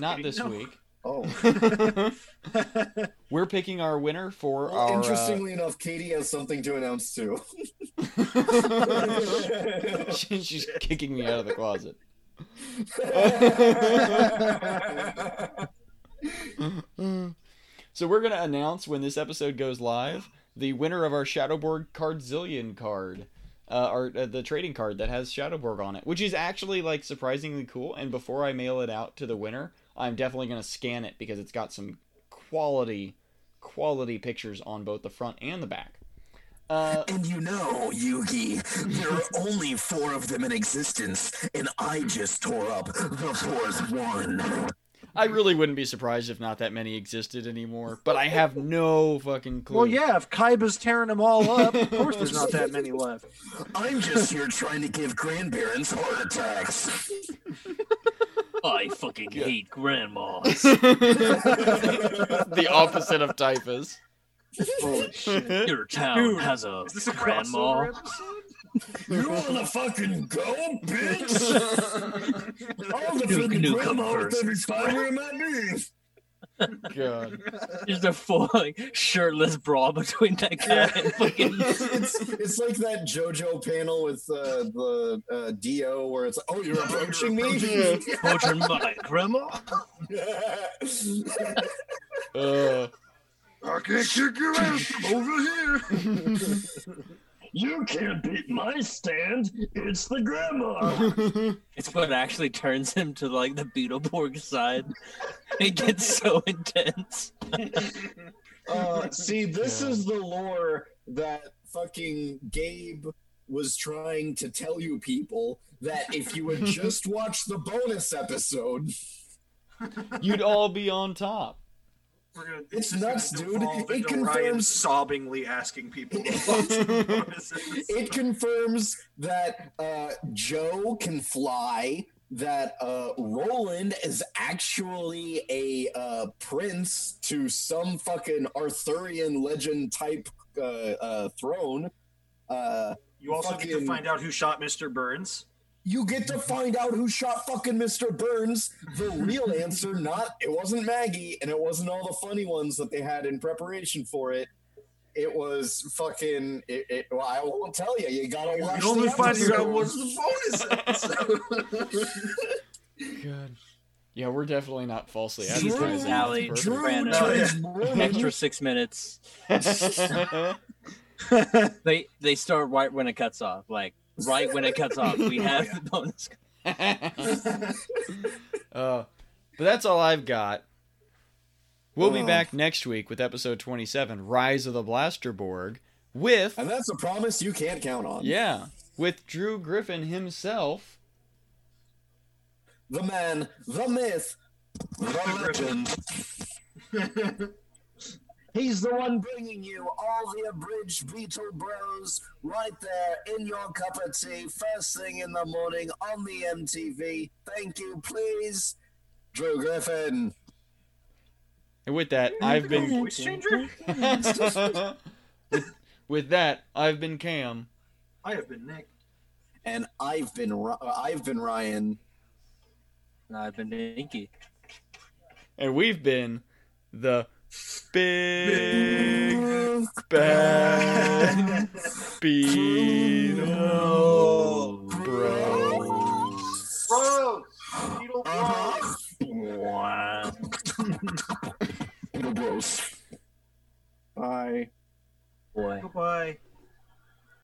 [SPEAKER 1] not
[SPEAKER 3] kidding.
[SPEAKER 1] this
[SPEAKER 3] No.
[SPEAKER 1] week.
[SPEAKER 4] Oh. [laughs]
[SPEAKER 1] We're picking our winner for
[SPEAKER 4] Well,
[SPEAKER 1] our. uh,
[SPEAKER 4] interestingly enough, Katie has something to announce too.
[SPEAKER 1] she- [laughs] she's kicking me out of the closet. [laughs] So we're gonna announce when this episode goes live the winner of our Shadowborg Cardzillion card, uh, our uh, the trading card that has Shadowborg on it, which is actually like surprisingly cool. And before I mail it out to the winner, I'm definitely gonna scan it because it's got some quality quality pictures on both the front and the back. Uh,
[SPEAKER 6] And you know, Yugi, there are only four of them in existence, and I just tore up the fourth one.
[SPEAKER 1] I really wouldn't be surprised if not that many existed anymore, but I have no fucking clue.
[SPEAKER 3] well, yeah, if Kaiba's tearing them all up, of course there's not that many left. [laughs]
[SPEAKER 6] I'm just here trying to give grandparents heart attacks. [laughs]
[SPEAKER 2] I fucking hate grandmas. [laughs]
[SPEAKER 1] the opposite of typhus.
[SPEAKER 3] Holy [laughs] shit.
[SPEAKER 2] Your town
[SPEAKER 3] Dude,
[SPEAKER 2] has a
[SPEAKER 3] Is this a
[SPEAKER 2] grandma.
[SPEAKER 4] You wanna fucking go, bitch? [laughs] I'll
[SPEAKER 2] Duke
[SPEAKER 4] defend
[SPEAKER 2] Nukem
[SPEAKER 4] grandma with every
[SPEAKER 2] versus
[SPEAKER 4] fiber in my being.
[SPEAKER 1] God.
[SPEAKER 2] Just a full like, shirtless brawl between that guy and fucking. [laughs]
[SPEAKER 4] it's it's like that JoJo panel with uh, the uh, Dio where it's like, oh, you're approaching me. [laughs]
[SPEAKER 2] Poaching my grandma. [laughs]
[SPEAKER 1] Uh,
[SPEAKER 3] I can't kick your ass over here.
[SPEAKER 6] You can't beat my stand. It's the grandma. [laughs]
[SPEAKER 2] It's what actually turns him to like the Beetleborg side. It gets so [laughs] intense.
[SPEAKER 4] Uh, see, this is the lore that fucking Gabe was trying to tell you people that if you would [laughs] just watch the bonus episode,
[SPEAKER 1] you'd all be on top.
[SPEAKER 3] We're gonna-
[SPEAKER 4] It's
[SPEAKER 3] is
[SPEAKER 4] nuts, dude. It confirms-
[SPEAKER 3] Ryan sobbingly asking people [laughs] to watch the bonuses.
[SPEAKER 4] it confirms that uh, Jo can fly. That uh, Roland is actually a uh, prince to some fucking Arthurian legend type uh, uh, throne. Uh,
[SPEAKER 3] You also get to find out who shot Mr. Burns.
[SPEAKER 4] You get to find out who shot fucking Mr. Burns. The real answer, not it wasn't Maggie, and it wasn't all the funny ones that they had in preparation for it. It was fucking. It, it, well, I won't tell you. You gotta watch.
[SPEAKER 3] You only
[SPEAKER 4] the
[SPEAKER 3] find you gotta
[SPEAKER 4] episode.
[SPEAKER 3] watch the bonus episode.
[SPEAKER 1] God. Yeah, we're definitely not falsely
[SPEAKER 4] Drew-
[SPEAKER 1] advertising.
[SPEAKER 2] Sally,
[SPEAKER 1] That's
[SPEAKER 4] Drew
[SPEAKER 2] Ran
[SPEAKER 3] Oh,
[SPEAKER 2] out.
[SPEAKER 4] turns Roland-
[SPEAKER 2] Extra six minutes. [laughs] [laughs] They they start right when it cuts off. Like right when it cuts off, we have the bonus. [laughs]
[SPEAKER 1] uh, but that's all I've got. We'll be
[SPEAKER 4] Oh.
[SPEAKER 1] back next week with episode 27, Rise of the Blasterborg, with
[SPEAKER 4] And that's a promise you can't count on.
[SPEAKER 1] yeah, with Drew Griffin himself.
[SPEAKER 4] The man, the myth, the legend. [laughs] He's the one bringing you all the abridged Beetle Bros right there in your cup of tea, first thing in the morning on the MTV. Thank you, please, Drew Griffin.
[SPEAKER 1] And with that, I've been
[SPEAKER 3] Voice changer? [laughs]
[SPEAKER 1] with, with that, I've been Cam.
[SPEAKER 3] I have been Nick.
[SPEAKER 4] And I've been I've been Ryan.
[SPEAKER 2] And I've been Inky.
[SPEAKER 1] And we've been the Big Bad Beetle Bros.
[SPEAKER 3] Bro! Beetle
[SPEAKER 4] Uh-huh. Beetle Bros. Bye.
[SPEAKER 2] Boy.
[SPEAKER 3] Goodbye.